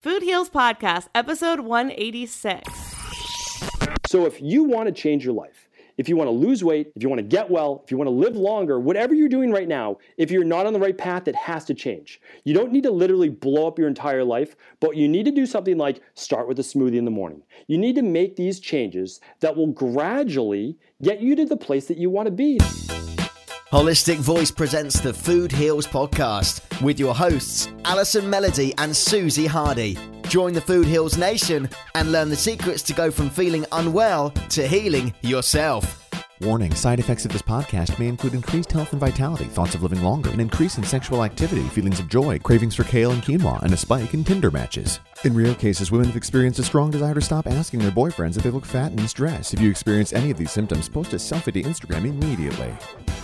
Food Heals Podcast, episode 186. So, if you want to change your life, if you want to lose weight, if you want to get well, if you want to live longer, whatever you're doing right now, if you're not on the right path, it has to change. You don't need to literally blow up your entire life, but you need to do something like start with a smoothie in the morning. You need to make these changes that will gradually get you to the place that you want to be. Holistic Voice presents the Food Heals podcast with your hosts, Allison Melody and Susie Hardy. Join the Food Heals Nation and learn the secrets to go from feeling unwell to healing yourself. Warning side effects of this podcast may include increased health and vitality, thoughts of living longer, an increase in sexual activity, feelings of joy, cravings for kale and quinoa, and a spike in Tinder matches. In rare cases, women have experienced a strong desire to stop asking their boyfriends if they look fat and stressed. If you experience any of these symptoms, post a selfie to Instagram immediately.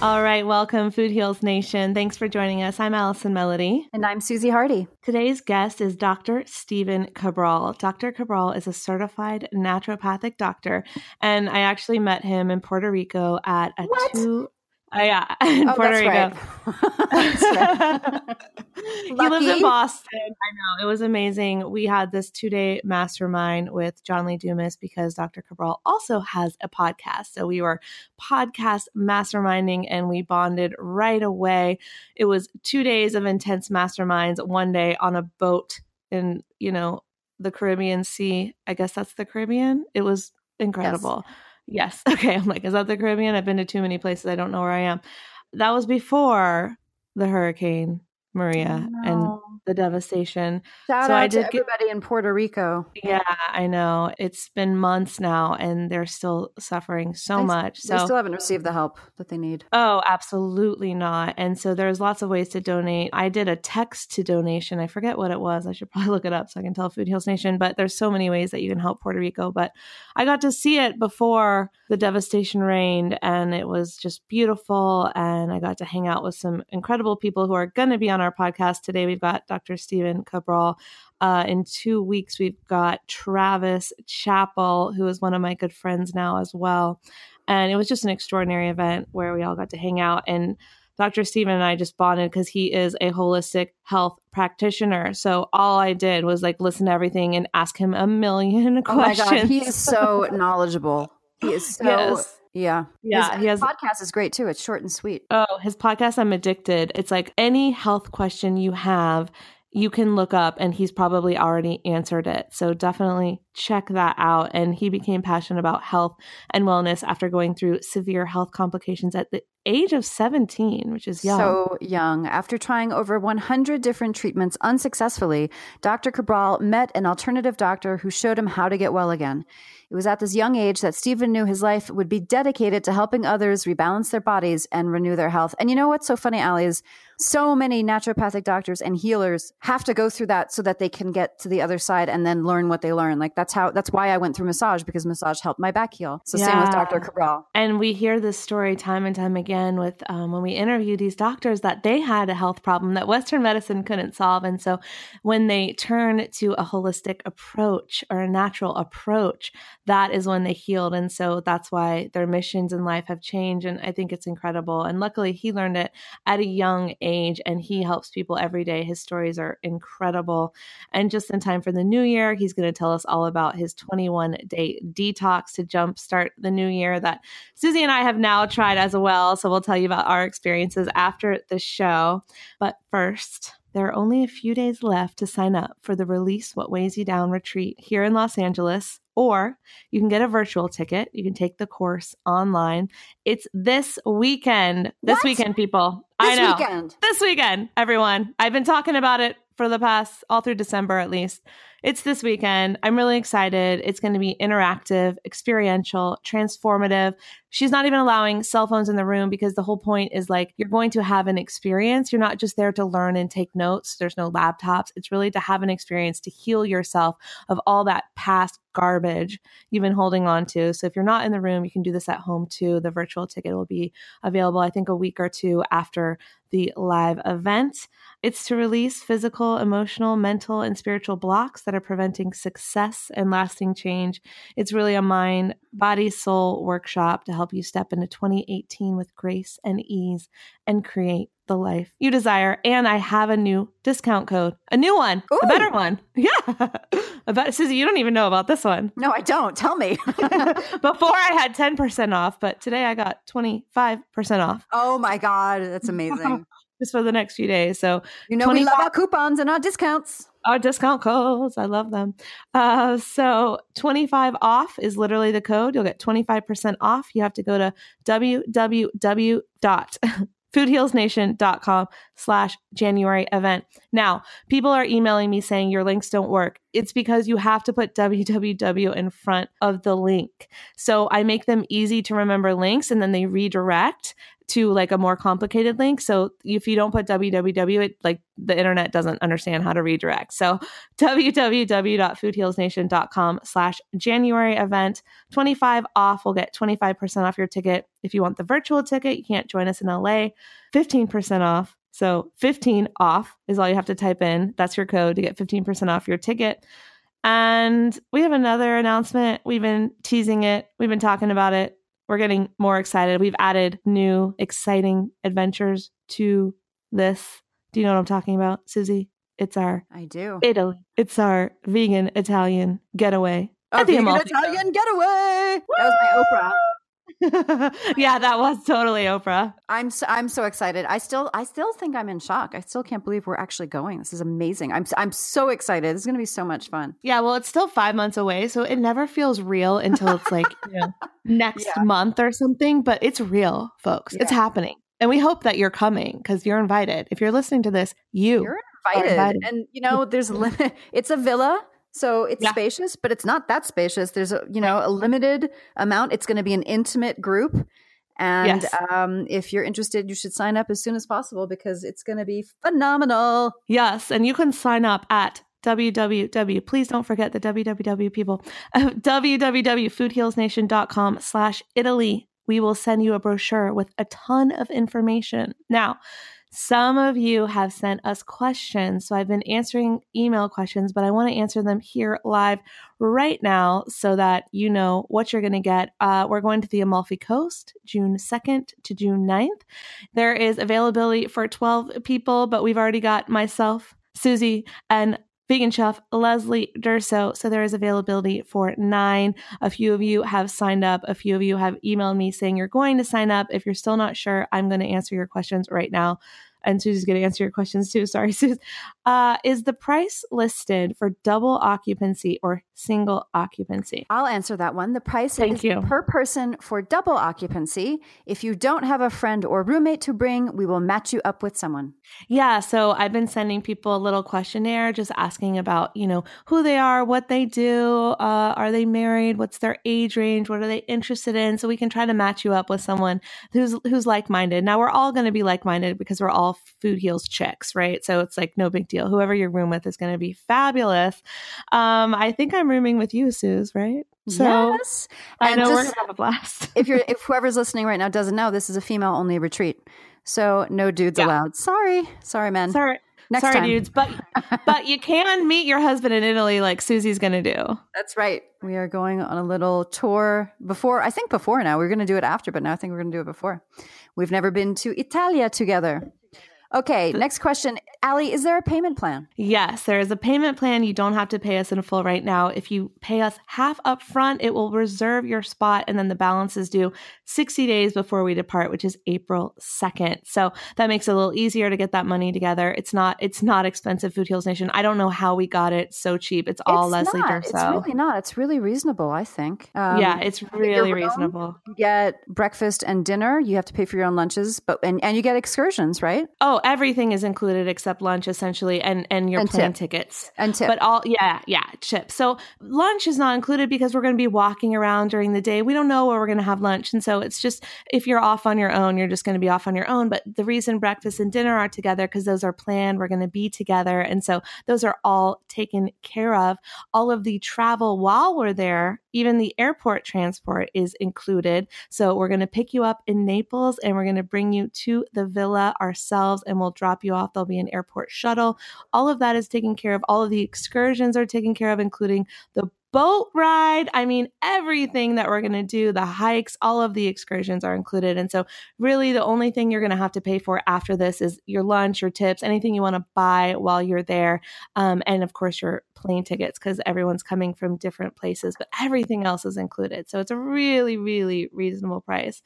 All right, welcome, Food Heals Nation. Thanks for joining us. I'm Allison Melody. And I'm Susie Hardy. Today's guest is Dr. Stephen Cabral. Dr. Cabral is a certified naturopathic doctor, and I actually met him in Puerto Rico at a What? two. Uh, yeah, in Oh, Puerto that's Rico. right. he lives in Boston. I know. It was amazing. We had this two day mastermind with John Lee Dumas because Dr. Cabral also has a podcast. So we were podcast masterminding and we bonded right away. It was two days of intense masterminds, one day on a boat in, you know, the Caribbean Sea. I guess that's the Caribbean. It was incredible. Yes. Okay. I'm like, is that the Caribbean? I've been to too many places. I don't know where I am. That was before the hurricane Maria and the devastation. Shout So out I to did get- everybody in Puerto Rico. Yeah, I know. It's been months now and they're still suffering so They- much. They still haven't received the help that they need. Oh, absolutely not. And so there's lots of ways to donate. I did a text to donation. I forget what it was. I should probably look it up so I can tell Food Heals Nation. But there's so many ways that you can help Puerto Rico. But I got to see it before the devastation reigned, and it was just beautiful. And I got to hang out with some incredible people who are going to be on our podcast today. We've got Dr. Stephen Cabral. Uh, in two weeks, we've got Travis Chappell, who is one of my good friends now as well. And it was just an extraordinary event where we all got to hang out. And Dr. Stephen and I just bonded because he is a holistic health practitioner. So all I did was like listen to everything and ask him a million Oh my questions. God. He is so knowledgeable. He is so. Yes. Yeah. Yeah, His he has- podcast is great too. It's short and sweet. Oh, his podcast, I'm Addicted. It's like any health question you have, you can look up, and he's probably already answered it. So definitely check that out. And he became passionate about health and wellness after going through severe health complications at the age of 17, which is young. So young. After trying over 100 different treatments unsuccessfully, Dr. Cabral met an alternative doctor who showed him how to get well again. It was at this young age that Stephen knew his life would be dedicated to helping others rebalance their bodies and renew their health. And you know what's so funny, Ali, is so many naturopathic doctors and healers have to go through that so that they can get to the other side and then learn what they learn. Like that's how that's why I went through massage because massage helped my back heal. So same with Dr. Cabral. And we hear this story time and time again with um, when we interview these doctors that they had a health problem that Western medicine couldn't solve. And so when they turn to a holistic approach or a natural approach, that is when they healed. And so that's why their missions in life have changed. And I think it's incredible. And luckily, he learned it at a young age and he helps people every day. His stories are incredible. And just in time for the new year, he's going to tell us all about his 21 day detox to jumpstart the new year that Susie and I have now tried as well. So we'll tell you about our experiences after the show. But first, there are only a few days left to sign up for the Release What Weighs You Down retreat here in Los Angeles, or you can get a virtual ticket. You can take the course online. It's this weekend. This What? weekend, people. This I know. weekend. This weekend, everyone. I've been talking about it for the past, all through December at least. It's this weekend. I'm really excited. It's going to be interactive, experiential, transformative. She's not even allowing cell phones in the room because the whole point is like you're going to have an experience. You're not just there to learn and take notes. There's no laptops. It's really to have an experience to heal yourself of all that past garbage you've been holding on to. So if you're not in the room, you can do this at home too. The virtual ticket will be available, I think, a week or two after the live event. It's to release physical, emotional, mental, and spiritual blocks that are preventing success and lasting change. It's really a mind, body, soul workshop to help you step into 2018 with grace and ease and create the life you desire. And I have a new discount code, a new one, a better one. Yeah. about Susie, you don't even know about this one. No, I don't. Tell me. Before I had 10% off, but today I got 25% off oh my God. That's amazing. just for the next few days. So You know, we love our coupons and our discounts. Our discount codes. I love them. Uh, so 25 off is literally the code. You'll get 25% off. You have to go to www foodhealsnation.com slash January event. Now, people are emailing me saying your links don't work. It's because you have to put www in front of the link. So I make them easy to remember links and then they redirect to like a more complicated link. So if you don't put www, it like the internet doesn't understand how to redirect. So www.foodhealsnation.com slash January event. 25 off will get 25% off your ticket. If you want the virtual ticket, you can't join us in LA, 15% off. So 15 off is all you have to type in. That's your code to get 15% off your ticket. And we have another announcement. We've been teasing it. We've been talking about it we're getting more excited. We've added new exciting adventures to this. Do you know what I'm talking about, Susie? It's our I do. Italy. It's our vegan Italian getaway. A vegan Italian getaway. That was my Oprah. yeah, that was totally Oprah. I'm so, I'm so excited. I still I still think I'm in shock. I still can't believe we're actually going. This is amazing. I'm I'm so excited. This is going to be so much fun. Yeah, well, it's still 5 months away, so it never feels real until it's like, you know, next yeah. month or something, but it's real, folks. Yeah. It's happening. And we hope that you're coming cuz you're invited. If you're listening to this, you You're invited. invited. And you know, there's a limit. it's a villa so it's yeah. spacious, but it's not that spacious. There's a you know a limited amount. It's going to be an intimate group, and yes. um, if you're interested, you should sign up as soon as possible because it's going to be phenomenal. Yes, and you can sign up at www. Please don't forget the www people. www.foodhealsnation.com slash Italy. We will send you a brochure with a ton of information. Now, some of you have sent us questions. So I've been answering email questions, but I want to answer them here live right now so that you know what you're going to get. Uh, we're going to the Amalfi Coast June 2nd to June 9th. There is availability for 12 people, but we've already got myself, Susie, and vegan chef Leslie Durso. So there is availability for nine. A few of you have signed up. A few of you have emailed me saying you're going to sign up. If you're still not sure, I'm going to answer your questions right now and Susie's going to answer your questions too. Sorry, Susie. Uh, is the price listed for double occupancy or single occupancy? I'll answer that one. The price Thank is you. per person for double occupancy. If you don't have a friend or roommate to bring, we will match you up with someone. Yeah. So I've been sending people a little questionnaire just asking about, you know, who they are, what they do, uh, are they married, what's their age range, what are they interested in, so we can try to match you up with someone who's who's like minded. Now we're all going to be like minded because we're all food heals chicks, right? So it's like no big deal. Whoever you're room with is going to be fabulous. Um, I think I'm rooming with you, Suze, right? So yes. I and know just, we're gonna have a blast. if you're if whoever's listening right now doesn't know, this is a female only retreat. So no dudes yeah. allowed. Sorry. Sorry, men. Sorry. Next Sorry, time. dudes, but but you can meet your husband in Italy, like Susie's going to do. That's right. We are going on a little tour before. I think before now. We are going to do it after, but now I think we're going to do it before. We've never been to Italia together. Okay, next question. Allie, is there a payment plan? Yes, there is a payment plan. You don't have to pay us in full right now. If you pay us half up front, it will reserve your spot and then the balance is due 60 days before we depart, which is April 2nd. So that makes it a little easier to get that money together. It's not it's not expensive Food Heals Nation. I don't know how we got it so cheap. It's all it's Leslie not. Durso. It's really not. It's really reasonable, I think. Um, yeah, it's really reasonable. You get breakfast and dinner. You have to pay for your own lunches, but and, and you get excursions, right? Oh, everything is included except lunch essentially and and your and plane tip. tickets. And tip. but all yeah yeah chip so lunch is not included because we're going to be walking around during the day. We don't know where we're going to have lunch. And so it's just if you're off on your own you're just going to be off on your own. But the reason breakfast and dinner are together because those are planned we're going to be together. And so those are all taken care of. All of the travel while we're there even the airport transport is included so we're going to pick you up in naples and we're going to bring you to the villa ourselves and we'll drop you off. There'll be an airport shuttle. All of that is taken care of. All of the excursions are taken care of, including the boat ride. I mean, everything that we're going to do, the hikes, all of the excursions are included. And so, really, the only thing you're going to have to pay for after this is your lunch, your tips, anything you want to buy while you're there. Um, and of course, your plane tickets because everyone's coming from different places, but everything else is included. So, it's a really, really reasonable price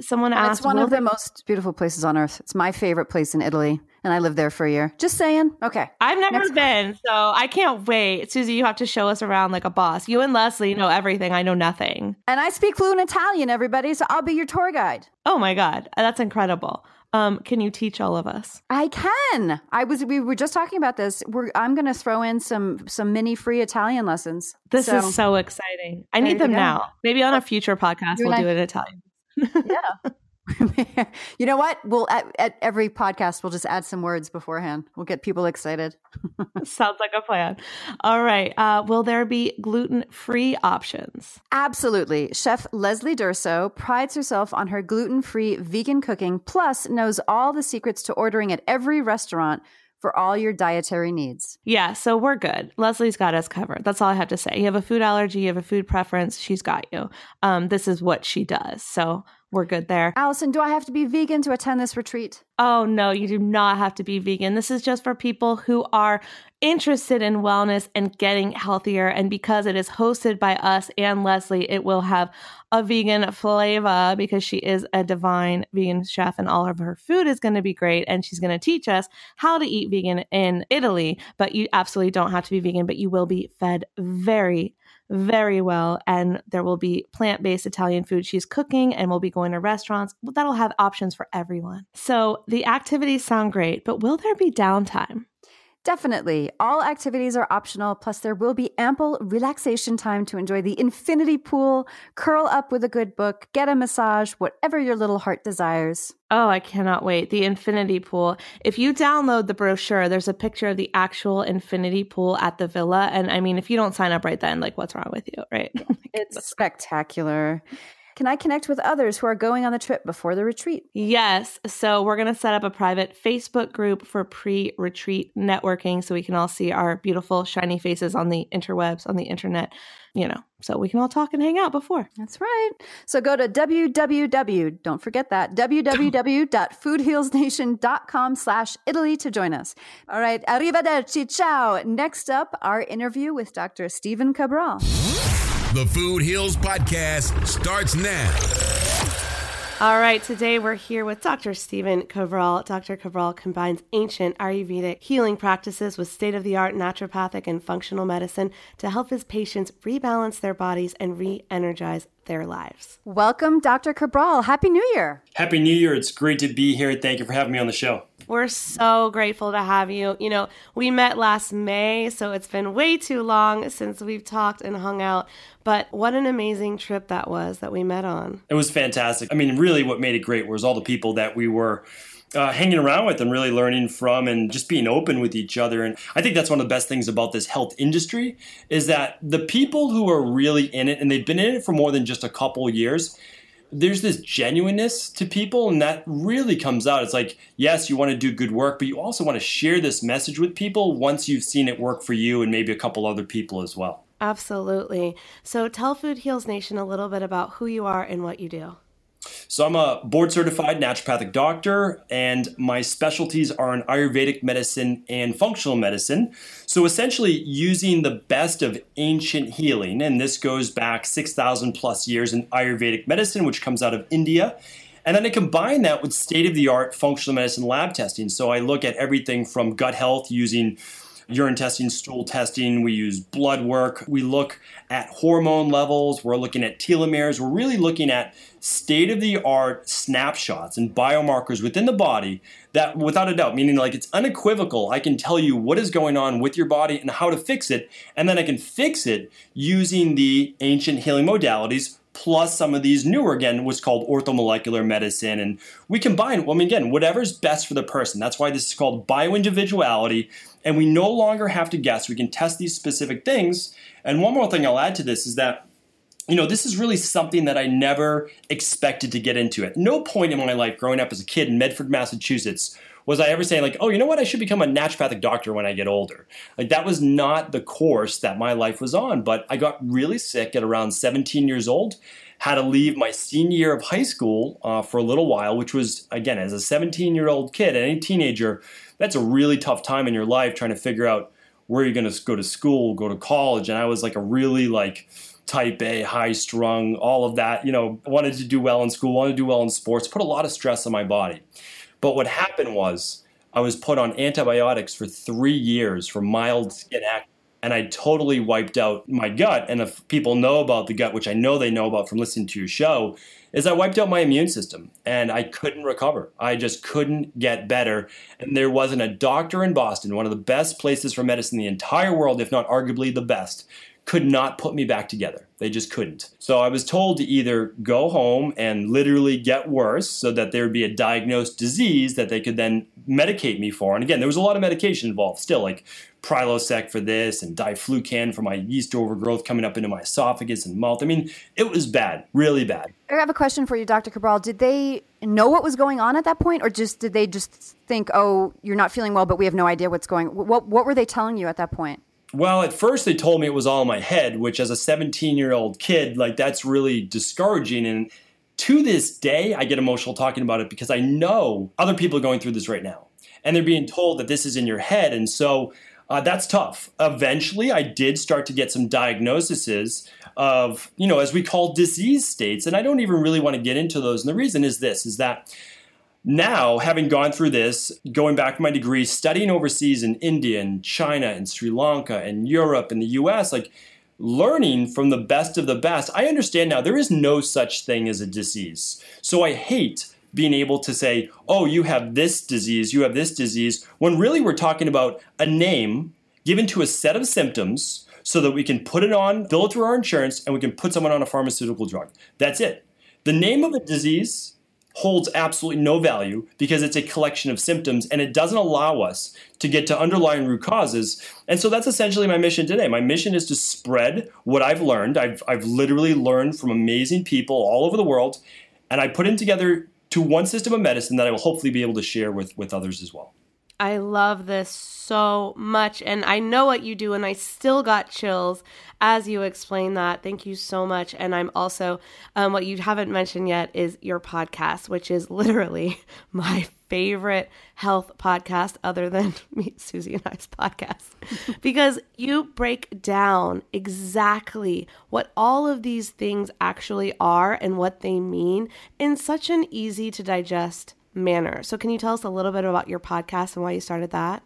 someone asked. It's one of the most beautiful places on earth. It's my favorite place in Italy, and I lived there for a year. Just saying. Okay. I've never Next been, so I can't wait. Susie, you have to show us around like a boss. You and Leslie know everything. I know nothing. And I speak fluent Italian, everybody, so I'll be your tour guide. Oh my God. That's incredible. Um, can you teach all of us? I can. I was. We were just talking about this. We're. I'm going to throw in some some mini free Italian lessons. This so, is so exciting. I need them now. Maybe on a future podcast we'll do it in Italian. yeah. you know what? We'll at, at, every podcast we'll just add some words beforehand. We'll get people excited. Sounds like a plan. All right. Uh, will there be gluten free options? Absolutely. Chef Leslie Durso prides herself on her gluten free vegan cooking, plus knows all the secrets to ordering at every restaurant for all your dietary needs. Yeah, so we're good. Leslie's got us covered. That's all I have to say. You have a food allergy, you have a food preference, she's got you. Um, this is what she does. So we're good there. Allison, do I have to be vegan to attend this retreat? Oh, no, you do not have to be vegan. This is just for people who are interested in wellness and getting healthier. And because it is hosted by us and Leslie, it will have a vegan flavor because she is a divine vegan chef and all of her food is going to be great. And she's going to teach us how to eat vegan in Italy. But you absolutely don't have to be vegan, but you will be fed very, very well. And there will be plant based Italian food she's cooking, and we'll be going to restaurants. That'll have options for everyone. So the activities sound great, but will there be downtime? Definitely. All activities are optional, plus, there will be ample relaxation time to enjoy the infinity pool, curl up with a good book, get a massage, whatever your little heart desires. Oh, I cannot wait. The infinity pool. If you download the brochure, there's a picture of the actual infinity pool at the villa. And I mean, if you don't sign up right then, like, what's wrong with you, right? Oh it's spectacular. Can I connect with others who are going on the trip before the retreat? Yes. So we're going to set up a private Facebook group for pre retreat networking so we can all see our beautiful, shiny faces on the interwebs, on the internet, you know, so we can all talk and hang out before. That's right. So go to www, don't forget that, www.foodhealsnation.com slash Italy to join us. All right. Arrivederci. Ciao. Next up, our interview with Dr. Stephen Cabral. The Food Heals Podcast starts now. All right, today we're here with Dr. Stephen Cabral. Dr. Cabral combines ancient Ayurvedic healing practices with state of the art naturopathic and functional medicine to help his patients rebalance their bodies and re energize their lives. Welcome, Dr. Cabral. Happy New Year. Happy New Year. It's great to be here. Thank you for having me on the show. We're so grateful to have you. You know, we met last May, so it's been way too long since we've talked and hung out. But what an amazing trip that was that we met on. It was fantastic. I mean, really, what made it great was all the people that we were uh, hanging around with and really learning from and just being open with each other. And I think that's one of the best things about this health industry is that the people who are really in it and they've been in it for more than just a couple years, there's this genuineness to people and that really comes out. It's like yes you want to do good work but you also want to share this message with people once you've seen it work for you and maybe a couple other people as well. Absolutely. So tell food heals nation a little bit about who you are and what you do so I'm a board certified naturopathic doctor, and my specialties are in Ayurvedic medicine and functional medicine. So essentially, using the best of ancient healing, and this goes back 6,000 plus years in Ayurvedic medicine, which comes out of India. And then I combine that with state of the art functional medicine lab testing. So I look at everything from gut health using urine testing, stool testing. We use blood work. We look at hormone levels. We're looking at telomeres. We're really looking at state of the art snapshots and biomarkers within the body that, without a doubt, meaning like it's unequivocal, I can tell you what is going on with your body and how to fix it. And then I can fix it using the ancient healing modalities plus some of these newer, again, what's called orthomolecular medicine. And we combine, well, I mean, again, whatever's best for the person. That's why this is called bioindividuality. And we no longer have to guess. We can test these specific things. And one more thing I'll add to this is that you know, this is really something that I never expected to get into. At no point in my life growing up as a kid in Medford, Massachusetts, was I ever saying, like, oh, you know what, I should become a naturopathic doctor when I get older. Like, that was not the course that my life was on. But I got really sick at around 17 years old, had to leave my senior year of high school uh, for a little while, which was, again, as a 17 year old kid, any teenager, that's a really tough time in your life trying to figure out where you're going to go to school, go to college. And I was like a really, like, type A, high strung, all of that, you know, wanted to do well in school, wanted to do well in sports, put a lot of stress on my body. But what happened was I was put on antibiotics for three years for mild skin acne. and I totally wiped out my gut. And if people know about the gut, which I know they know about from listening to your show, is I wiped out my immune system and I couldn't recover. I just couldn't get better. And there wasn't a doctor in Boston, one of the best places for medicine in the entire world, if not arguably the best, could not put me back together. They just couldn't. So I was told to either go home and literally get worse so that there would be a diagnosed disease that they could then medicate me for. And again, there was a lot of medication involved still, like Prilosec for this and diflucan for my yeast overgrowth coming up into my esophagus and mouth. I mean, it was bad, really bad. I have a question for you, Dr. Cabral. Did they know what was going on at that point, or just did they just think, "Oh, you're not feeling well, but we have no idea what's going"? What What were they telling you at that point? Well, at first they told me it was all in my head, which as a 17 year old kid, like that's really discouraging. And to this day, I get emotional talking about it because I know other people are going through this right now. And they're being told that this is in your head. And so uh, that's tough. Eventually, I did start to get some diagnoses of, you know, as we call disease states. And I don't even really want to get into those. And the reason is this is that now, having gone through this, going back to my degree, studying overseas in India and China and Sri Lanka and Europe and the US, like learning from the best of the best, I understand now there is no such thing as a disease. So I hate being able to say, oh, you have this disease, you have this disease, when really we're talking about a name given to a set of symptoms so that we can put it on, fill it through our insurance, and we can put someone on a pharmaceutical drug. That's it. The name of a disease holds absolutely no value because it's a collection of symptoms and it doesn't allow us to get to underlying root causes. And so that's essentially my mission today. My mission is to spread what I've learned. I've, I've literally learned from amazing people all over the world, and I put it together to one system of medicine that I will hopefully be able to share with, with others as well. I love this so much. And I know what you do, and I still got chills as you explain that. Thank you so much. And I'm also, um, what you haven't mentioned yet is your podcast, which is literally my favorite health podcast other than me, Susie and I's podcast, because you break down exactly what all of these things actually are and what they mean in such an easy to digest manner. So, can you tell us a little bit about your podcast and why you started that?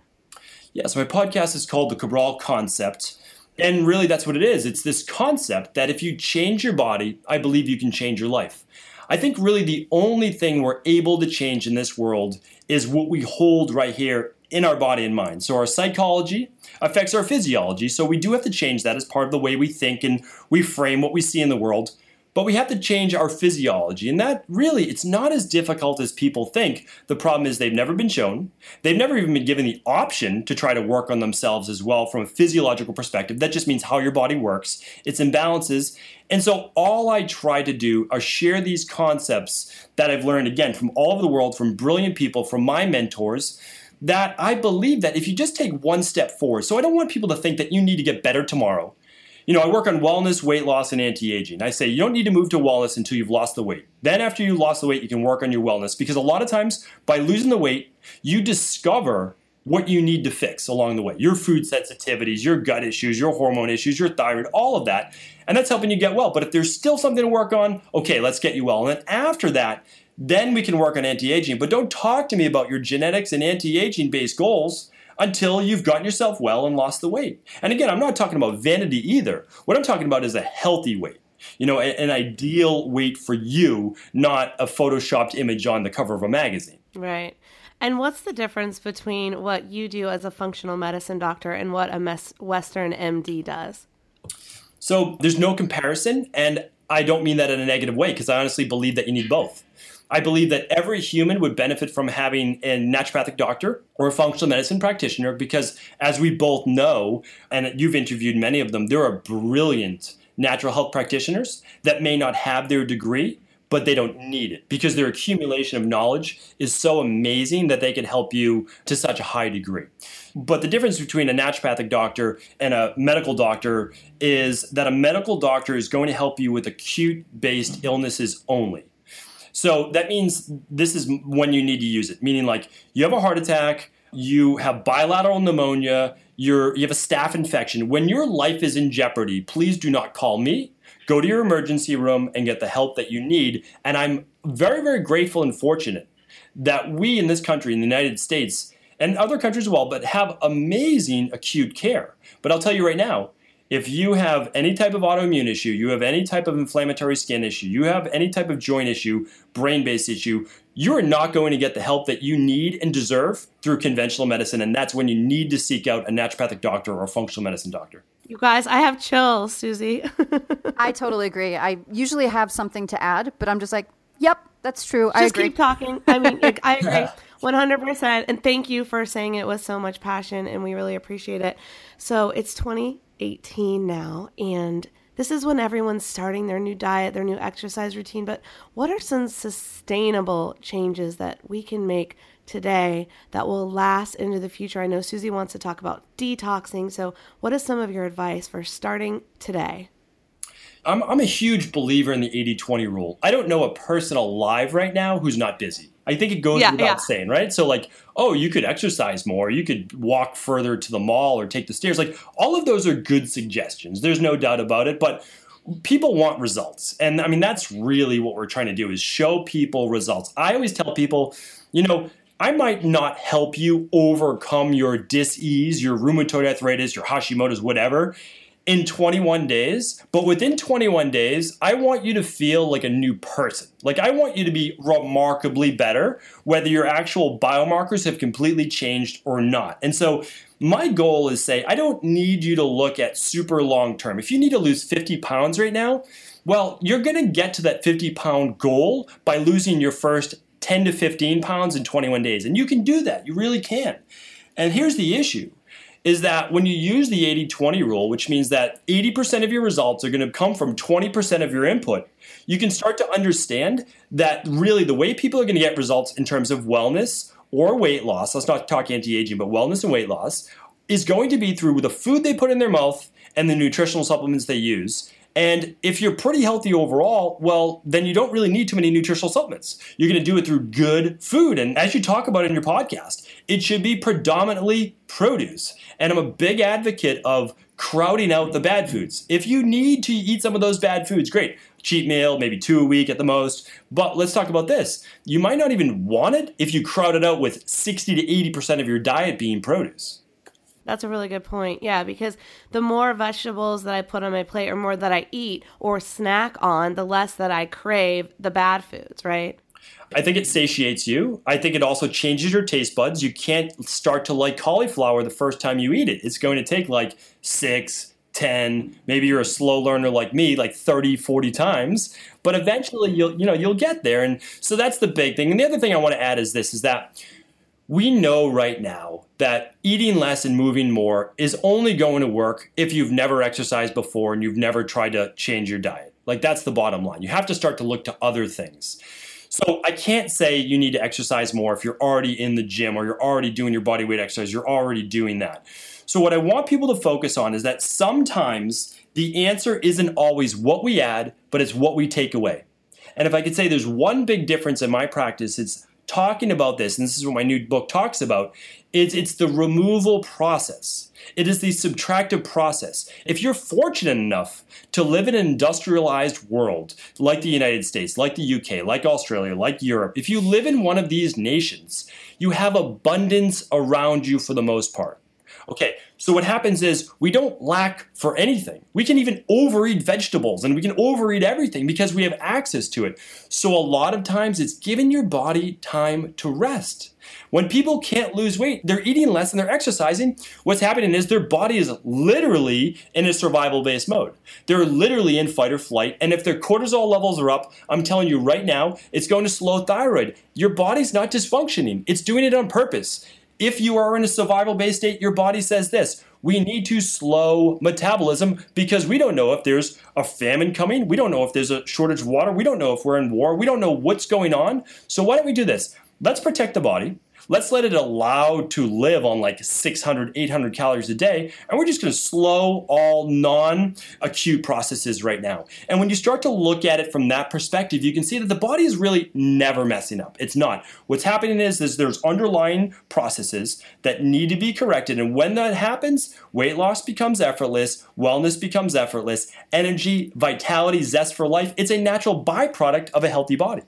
Yeah, so my podcast is called The Cabral Concept. And really, that's what it is. It's this concept that if you change your body, I believe you can change your life. I think really the only thing we're able to change in this world is what we hold right here in our body and mind. So, our psychology affects our physiology. So, we do have to change that as part of the way we think and we frame what we see in the world but we have to change our physiology and that really it's not as difficult as people think. The problem is they've never been shown. They've never even been given the option to try to work on themselves as well from a physiological perspective. That just means how your body works its imbalances. And so all i try to do are share these concepts that i've learned again from all over the world from brilliant people from my mentors that i believe that if you just take one step forward so i don't want people to think that you need to get better tomorrow you know, I work on wellness, weight loss, and anti aging. I say you don't need to move to wellness until you've lost the weight. Then, after you lost the weight, you can work on your wellness because a lot of times by losing the weight, you discover what you need to fix along the way your food sensitivities, your gut issues, your hormone issues, your thyroid, all of that. And that's helping you get well. But if there's still something to work on, okay, let's get you well. And then after that, then we can work on anti aging. But don't talk to me about your genetics and anti aging based goals until you've gotten yourself well and lost the weight. And again, I'm not talking about vanity either. What I'm talking about is a healthy weight. You know, an ideal weight for you, not a photoshopped image on the cover of a magazine. Right. And what's the difference between what you do as a functional medicine doctor and what a Western MD does? So there's no comparison. And I don't mean that in a negative way because I honestly believe that you need both. I believe that every human would benefit from having a naturopathic doctor or a functional medicine practitioner because, as we both know, and you've interviewed many of them, there are brilliant natural health practitioners that may not have their degree, but they don't need it because their accumulation of knowledge is so amazing that they can help you to such a high degree. But the difference between a naturopathic doctor and a medical doctor is that a medical doctor is going to help you with acute based illnesses only. So that means this is when you need to use it, meaning like you have a heart attack, you have bilateral pneumonia, you're, you have a staph infection. When your life is in jeopardy, please do not call me. Go to your emergency room and get the help that you need. And I'm very, very grateful and fortunate that we in this country, in the United States, and other countries as well, but have amazing acute care. But I'll tell you right now, if you have any type of autoimmune issue, you have any type of inflammatory skin issue, you have any type of joint issue, brain based issue, you are not going to get the help that you need and deserve through conventional medicine. And that's when you need to seek out a naturopathic doctor or a functional medicine doctor. You guys, I have chills, Susie. I totally agree. I usually have something to add, but I'm just like, yep, that's true. Just I agree. Just keep talking. I mean, I agree 100%. And thank you for saying it with so much passion, and we really appreciate it. So it's 20 18 now, and this is when everyone's starting their new diet, their new exercise routine. But what are some sustainable changes that we can make today that will last into the future? I know Susie wants to talk about detoxing. So, what is some of your advice for starting today? I'm, I'm a huge believer in the 80 20 rule. I don't know a person alive right now who's not busy. I think it goes yeah, without yeah. saying, right? So, like, oh, you could exercise more, you could walk further to the mall or take the stairs. Like, all of those are good suggestions. There's no doubt about it. But people want results. And I mean, that's really what we're trying to do is show people results. I always tell people, you know, I might not help you overcome your dis-ease, your rheumatoid arthritis, your Hashimoto's, whatever in 21 days, but within 21 days, I want you to feel like a new person. Like, I want you to be remarkably better, whether your actual biomarkers have completely changed or not. And so, my goal is say, I don't need you to look at super long term. If you need to lose 50 pounds right now, well, you're gonna get to that 50 pound goal by losing your first 10 to 15 pounds in 21 days. And you can do that, you really can. And here's the issue is that when you use the 80 20 rule, which means that 80% of your results are going to come from 20% of your input, you can start to understand that really the way people are going to get results in terms of wellness or weight loss, let's not talk anti aging, but wellness and weight loss, is going to be through the food they put in their mouth and the nutritional supplements they use. And if you're pretty healthy overall, well, then you don't really need too many nutritional supplements. You're going to do it through good food. And as you talk about in your podcast, it should be predominantly produce. And I'm a big advocate of crowding out the bad foods. If you need to eat some of those bad foods, great. Cheat meal, maybe two a week at the most. But let's talk about this. You might not even want it if you crowd it out with 60 to 80% of your diet being produce. That's a really good point. Yeah, because the more vegetables that I put on my plate or more that I eat or snack on, the less that I crave the bad foods, right? I think it satiates you. I think it also changes your taste buds. You can't start to like cauliflower the first time you eat it. It's going to take like six, 10, maybe you're a slow learner like me, like 30, 40 times, but eventually you'll, you know, you'll get there. And so that's the big thing. And the other thing I want to add is this, is that we know right now that eating less and moving more is only going to work if you've never exercised before and you've never tried to change your diet. Like that's the bottom line. You have to start to look to other things. So I can't say you need to exercise more if you're already in the gym or you're already doing your body weight exercise, you're already doing that. So what I want people to focus on is that sometimes the answer isn't always what we add, but it's what we take away. And if I could say there's one big difference in my practice, it's talking about this, and this is what my new book talks about, it's, it's the removal process. It is the subtractive process. If you're fortunate enough to live in an industrialized world like the United States, like the UK, like Australia, like Europe, if you live in one of these nations, you have abundance around you for the most part. Okay, so what happens is we don't lack for anything. We can even overeat vegetables and we can overeat everything because we have access to it. So a lot of times it's giving your body time to rest. When people can't lose weight, they're eating less and they're exercising. What's happening is their body is literally in a survival based mode. They're literally in fight or flight. And if their cortisol levels are up, I'm telling you right now, it's going to slow thyroid. Your body's not dysfunctioning, it's doing it on purpose. If you are in a survival based state, your body says this we need to slow metabolism because we don't know if there's a famine coming. We don't know if there's a shortage of water. We don't know if we're in war. We don't know what's going on. So, why don't we do this? Let's protect the body. Let's let it allow to live on like 600, 800 calories a day. And we're just going to slow all non acute processes right now. And when you start to look at it from that perspective, you can see that the body is really never messing up. It's not. What's happening is, is there's underlying processes that need to be corrected. And when that happens, weight loss becomes effortless, wellness becomes effortless, energy, vitality, zest for life. It's a natural byproduct of a healthy body.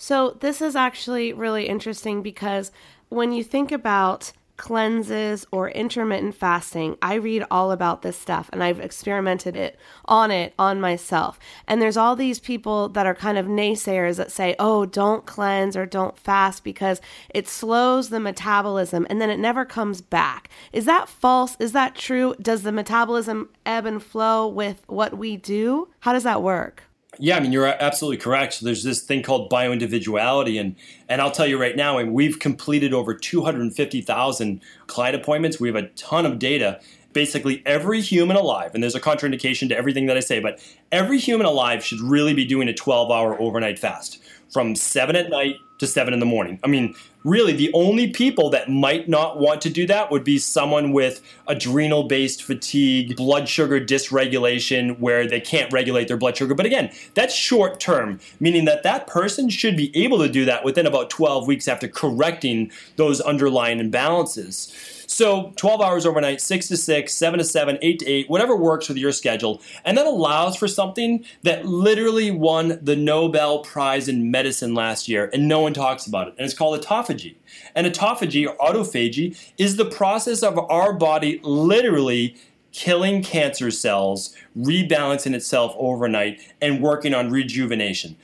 So, this is actually really interesting because when you think about cleanses or intermittent fasting. I read all about this stuff and I've experimented it on it on myself. And there's all these people that are kind of naysayers that say, "Oh, don't cleanse or don't fast because it slows the metabolism and then it never comes back." Is that false? Is that true? Does the metabolism ebb and flow with what we do? How does that work? Yeah, I mean you're absolutely correct. So there's this thing called bioindividuality, and and I'll tell you right now, and we've completed over 250,000 client appointments. We have a ton of data. Basically, every human alive, and there's a contraindication to everything that I say, but every human alive should really be doing a 12-hour overnight fast from seven at night to seven in the morning. I mean, really, the only people that might not want to do that would be someone with adrenal based fatigue, blood sugar dysregulation, where they can't regulate their blood sugar. But again, that's short term, meaning that that person should be able to do that within about 12 weeks after correcting those underlying imbalances. So 12 hours overnight, 6 to 6, 7 to 7, 8 to 8, whatever works with your schedule. And that allows for something that literally won the Nobel Prize in medicine last year, and no one talks about it. And it's called autophagy. And autophagy or autophagy is the process of our body literally killing cancer cells, rebalancing itself overnight, and working on rejuvenation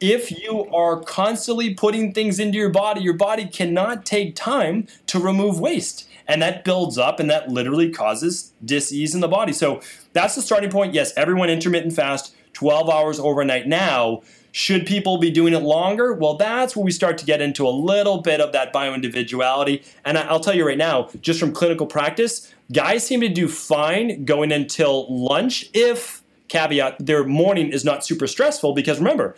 if you are constantly putting things into your body, your body cannot take time to remove waste and that builds up and that literally causes disease in the body. So that's the starting point. Yes, everyone intermittent fast, 12 hours overnight now. Should people be doing it longer? Well, that's where we start to get into a little bit of that bioindividuality. And I'll tell you right now, just from clinical practice, guys seem to do fine going until lunch if, caveat, their morning is not super stressful. Because remember,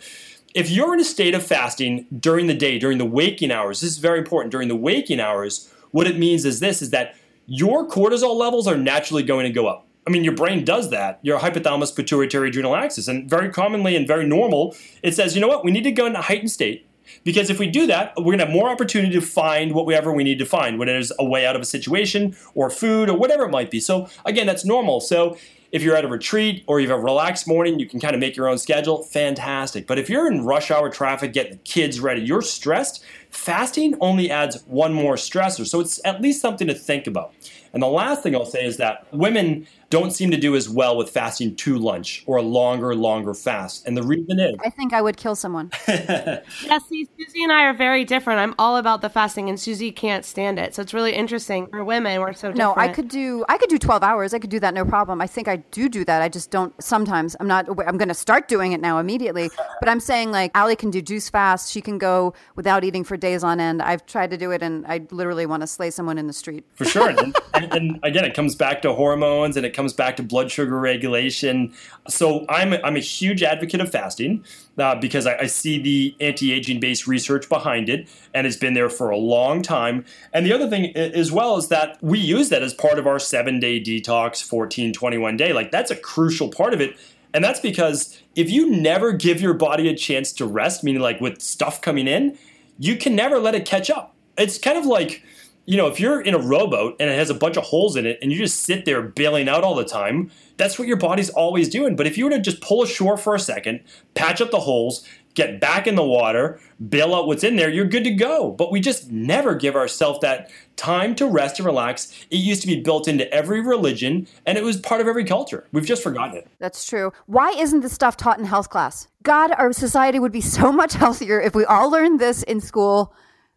if you're in a state of fasting during the day, during the waking hours, this is very important, during the waking hours, what it means is this is that your cortisol levels are naturally going to go up. I mean, your brain does that, your hypothalamus pituitary adrenal axis. And very commonly and very normal, it says, you know what, we need to go into heightened state. Because if we do that, we're going to have more opportunity to find whatever we need to find, whether it's a way out of a situation or food or whatever it might be. So, again, that's normal. So, if you're at a retreat or you have a relaxed morning, you can kind of make your own schedule, fantastic. But if you're in rush hour traffic getting the kids ready, you're stressed, fasting only adds one more stressor. So it's at least something to think about. And the last thing I'll say is that women don't seem to do as well with fasting to lunch or a longer, longer fast. And the reason is I think I would kill someone. yeah, see, Susie and I are very different. I'm all about the fasting and Susie can't stand it. So it's really interesting. For women, we're so different. No, I could do I could do 12 hours. I could do that no problem. I think I do do that. I just don't sometimes. I'm not I'm going to start doing it now immediately. But I'm saying like Allie can do juice fast. She can go without eating for days on end. I've tried to do it and I literally want to slay someone in the street. For sure. and, and, and again, it comes back to hormones and it comes back to blood sugar regulation. So I'm I'm a huge advocate of fasting uh, because I, I, see the anti-aging based research behind it, and it's been there for a long time. And the other thing as well is that we use that as part of our seven day detox, 14, 21 day. Like that's a crucial part of it. And that's because if you never give your body a chance to rest, meaning like with stuff coming in, you can never let it catch up. It's kind of like you know, if you're in a rowboat and it has a bunch of holes in it and you just sit there bailing out all the time, that's what your body's always doing. But if you were to just pull ashore for a second, patch up the holes, get back in the water, bail out what's in there, you're good to go. But we just never give ourselves that time to rest and relax. It used to be built into every religion and it was part of every culture. We've just forgotten it. That's true. Why isn't this stuff taught in health class? God, our society would be so much healthier if we all learned this in school,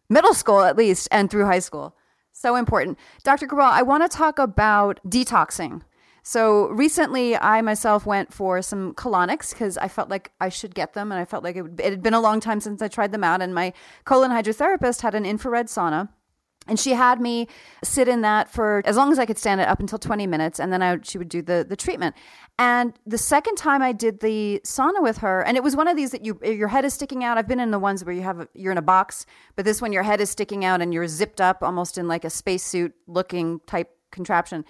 middle school at least, and through high school. So important. Dr. Cabral, I want to talk about detoxing. So recently, I myself went for some colonics because I felt like I should get them, and I felt like it, would, it had been a long time since I tried them out. And my colon hydrotherapist had an infrared sauna, and she had me sit in that for as long as I could stand it up until 20 minutes, and then I, she would do the the treatment. And the second time I did the sauna with her, and it was one of these that you your head is sticking out. I've been in the ones where you have a, you're in a box, but this one your head is sticking out and you're zipped up almost in like a spacesuit looking type contraption.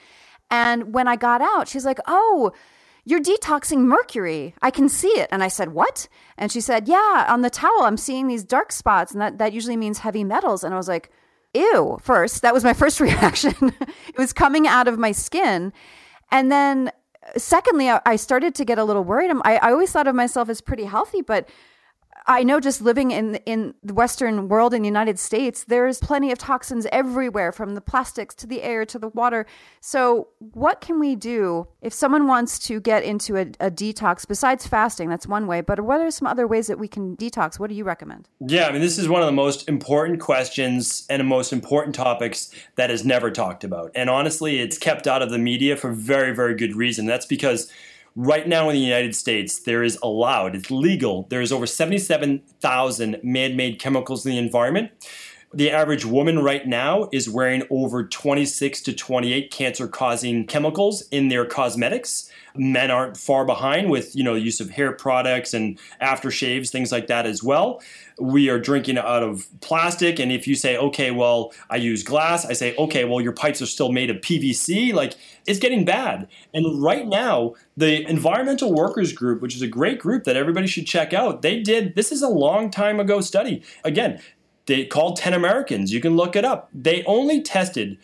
And when I got out, she's like, "Oh, you're detoxing mercury. I can see it." And I said, "What?" And she said, "Yeah, on the towel, I'm seeing these dark spots, and that that usually means heavy metals." And I was like ew first that was my first reaction it was coming out of my skin and then secondly i started to get a little worried. I, I always thought of myself as pretty healthy but I know just living in in the Western world in the United States, there's plenty of toxins everywhere, from the plastics to the air to the water. So, what can we do if someone wants to get into a, a detox besides fasting? That's one way, but what are some other ways that we can detox? What do you recommend? Yeah, I mean, this is one of the most important questions and the most important topics that is never talked about. And honestly, it's kept out of the media for very, very good reason. That's because right now in the United States, there is allowed, it's legal, there is over 77,000 man made chemicals in the environment. The average woman right now is wearing over 26 to 28 cancer causing chemicals in their cosmetics. Men aren't far behind with, you know, use of hair products and aftershaves, things like that as well we are drinking out of plastic. And if you say okay well i use glass i say okay well your pipes are still made of pvc like it's getting bad. And right now the environmental workers group which is a great group that everybody should check out they did this is a long time ago study. Again they called 10 americans. You can look it up. They only tested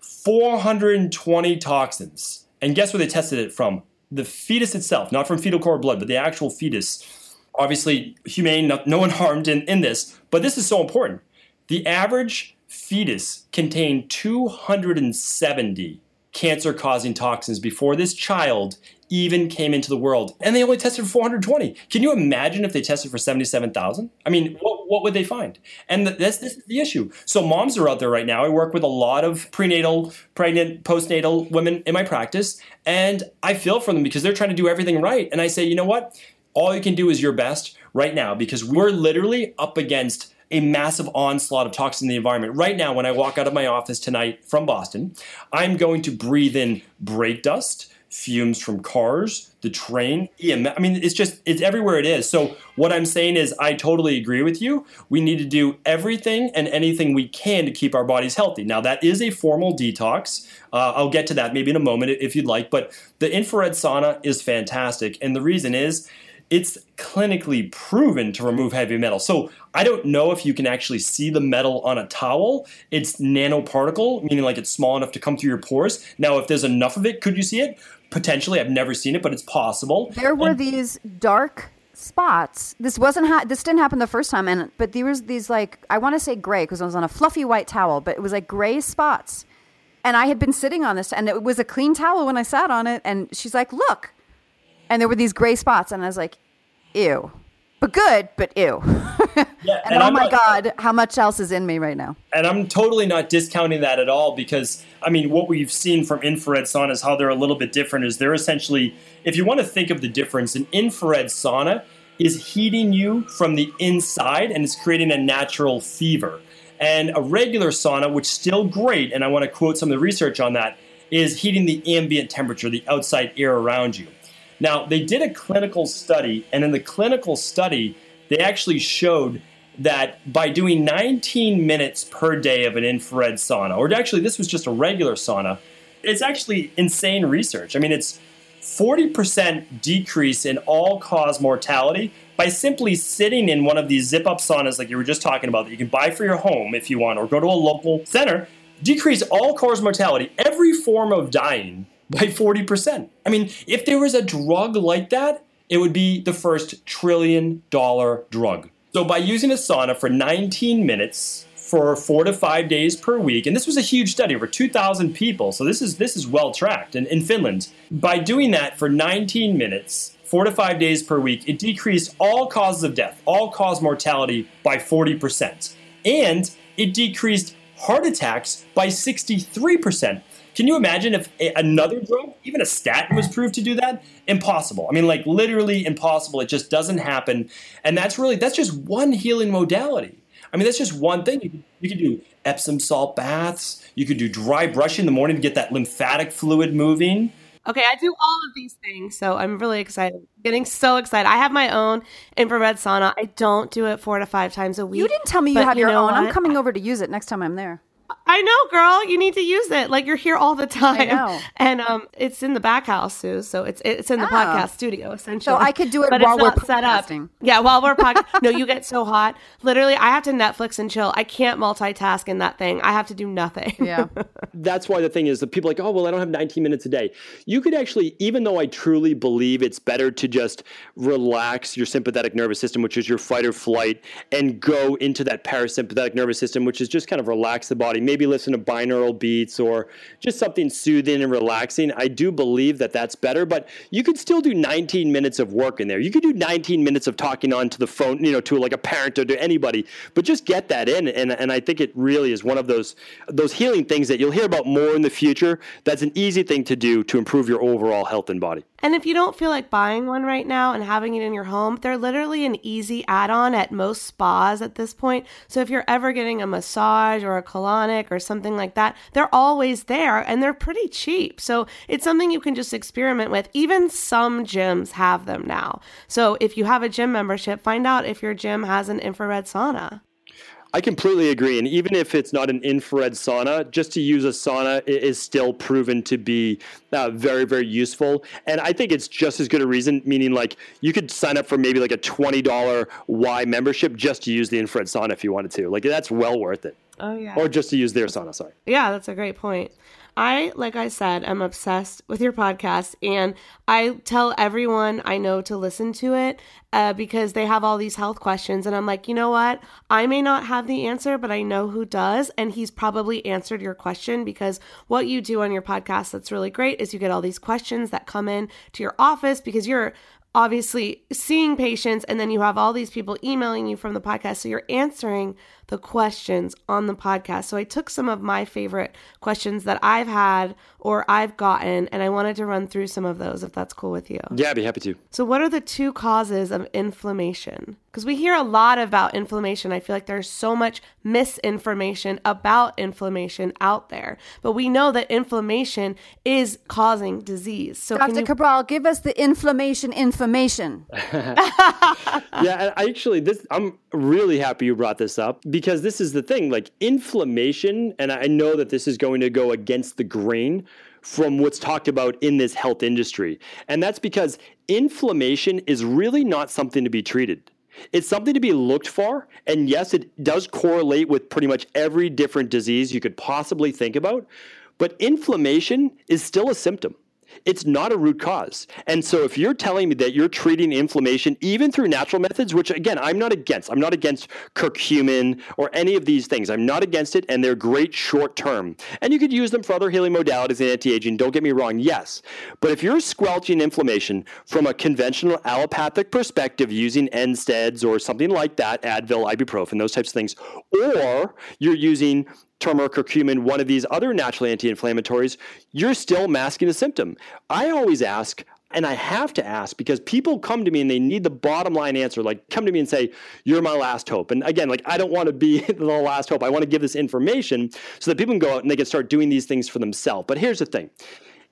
420 toxins. And guess where they tested it from? The fetus itself not from fetal cord blood but the actual fetus obviously humane, no, no one harmed in, in this, but this is so important. The average fetus contained 270 cancer causing toxins before this child even came into the world. And they only tested for 420. Can you imagine if they tested for 77,000? I mean, what, what, would they find? And this, this is the issue. So, moms are out there right now. I work with a lot of prenatal, pregnant, postnatal women in my practice, and I feel for them because they're trying to do everything right. And I say, you know what? All you can do is your best right now because we're literally up against a massive onslaught of toxins in the environment. Right now, when I walk out of my office tonight from Boston, I'm going to breathe in brake dust, fumes from cars, the train. I mean, it's just, it's everywhere it is. So, what I'm saying is, I totally agree with you. We need to do everything and anything we can to keep our bodies healthy. Now, that is a formal detox. Uh, I'll get to that maybe in a moment if you'd like. But the infrared sauna is fantastic. And the reason is, it's clinically proven to remove heavy metal. So I don't know if you can actually see the metal on a towel. It's nanoparticle, meaning like it's small enough to come through your pores. Now, if there's enough of it, could you see it? Potentially, I've never seen it, but it's possible. There were and- these dark spots. This wasn't ha- this didn't happen the first time, and but there was these like I want to say gray because it was on a fluffy white towel, but it was like gray spots. And I had been sitting on this, and it was a clean towel when I sat on it. And she's like, "Look." And there were these gray spots, and I was like, ew. But good, but ew. Yeah, and, and, oh I'm my not, God, how much else is in me right now? And I'm totally not discounting that at all because, I mean, what we've seen from infrared saunas, how they're a little bit different, is they're essentially, if you want to think of the difference, an infrared sauna is heating you from the inside and it's creating a natural fever. And a regular sauna, which is still great, and I want to quote some of the research on that, is heating the ambient temperature, the outside air around you. Now, they did a clinical study, and in the clinical study, they actually showed that by doing 19 minutes per day of an infrared sauna, or actually, this was just a regular sauna, it's actually insane research. I mean, it's 40% decrease in all cause mortality by simply sitting in one of these zip up saunas, like you were just talking about, that you can buy for your home if you want, or go to a local center, decrease all cause mortality, every form of dying by 40%. I mean, if there was a drug like that, it would be the first trillion dollar drug. So by using a sauna for 19 minutes for 4 to 5 days per week, and this was a huge study over 2000 people. So this is this is well tracked in, in Finland. By doing that for 19 minutes, 4 to 5 days per week, it decreased all causes of death, all cause mortality by 40%. And it decreased heart attacks by 63%. Can you imagine if another drug, even a statin, was proved to do that? Impossible. I mean, like literally impossible. It just doesn't happen. And that's really, that's just one healing modality. I mean, that's just one thing. You can, you can do Epsom salt baths. You could do dry brushing in the morning to get that lymphatic fluid moving. Okay, I do all of these things, so I'm really excited. Getting so excited. I have my own infrared sauna. I don't do it four to five times a week. You didn't tell me you had you your own. What? I'm coming over to use it next time I'm there. I know, girl. You need to use it. Like you're here all the time. I know. And um, it's in the back house, Sue. So it's it's in the Oh. podcast studio essentially. So I could do it but while it's we're not set up. Yeah, while we're podcasting. no, you get so hot. Literally, I have to Netflix and chill. I can't multitask in that thing. I have to do nothing. Yeah. that's why the thing is that people are like, oh, well, I don't have 19 minutes a day. You could actually, even though I truly believe it's better to just relax your sympathetic nervous system, which is your fight or flight, and go into that parasympathetic nervous system, which is just kind of relax the body, maybe listen to binaural beats or just something soothing and relaxing. I do believe that that's better, but you could still do 19 minutes of work in there. You could do 19 minutes of talking on to the phone, you know, to like a parent or to anybody, but just get that in. And, and I think it really is one of those, those healing things that you'll hear about more in the future. That's an easy thing to do to improve your overall health and body. And if you don't feel like buying one right now and having it in your home, they're literally an easy add on at most spas at this point. So if you're ever getting a massage or a colonic or something like that, they're always there and they're pretty cheap. So it's something you can just experiment with. Even some gyms have them now. So if you have a gym membership, find out if your gym has an infrared sauna. I completely agree. And even if it's not an infrared sauna, just to use a sauna is still proven to be uh, very, very useful. And I think it's just as good a reason, meaning like you could sign up for maybe like a $20 Y membership just to use the infrared sauna if you wanted to. Like that's well worth it. Oh, yeah. Or just to use their sauna, sorry. Yeah, that's a great point. I, like I said, am obsessed with your podcast, and I tell everyone I know to listen to it uh, because they have all these health questions. And I'm like, you know what? I may not have the answer, but I know who does. And he's probably answered your question because what you do on your podcast that's really great is you get all these questions that come in to your office because you're obviously seeing patients and then you have all these people emailing you from the podcast so you're answering the questions on the podcast so i took some of my favorite questions that i've had or i've gotten and i wanted to run through some of those if that's cool with you Yeah, I'd be happy to. so what are the two causes of inflammation because we hear a lot about inflammation i feel like there's so much misinformation about inflammation out there but we know that inflammation is causing disease so can Dr. you Cabral, give us the inflammation information. yeah, I actually this I'm really happy you brought this up because this is the thing, like inflammation, and I know that this is going to go against the grain from what's talked about in this health industry. And that's because inflammation is really not something to be treated. It's something to be looked for. And yes, it does correlate with pretty much every different disease you could possibly think about. But inflammation is still a symptom. It's not a root cause. And so if you're telling me that you're treating inflammation even through natural methods, which again, I'm not against. I'm not against curcumin or any of these things. I'm not against it and they're great short term. And you could use them for other healing modalities and anti-aging, don't get me wrong, yes. But if you're squelching inflammation from a conventional allopathic perspective using NSAIDs or something like that, Advil, ibuprofen, those types of things, or you're using turmeric or cumin, one of these other natural anti-inflammatories, you're still masking a symptom. I always ask, and I have to ask because people come to me and they need the bottom line answer. Like, come to me and say, You're my last hope. And again, like, I don't want to be the last hope. I want to give this information so that people can go out and they can start doing these things for themselves. But here's the thing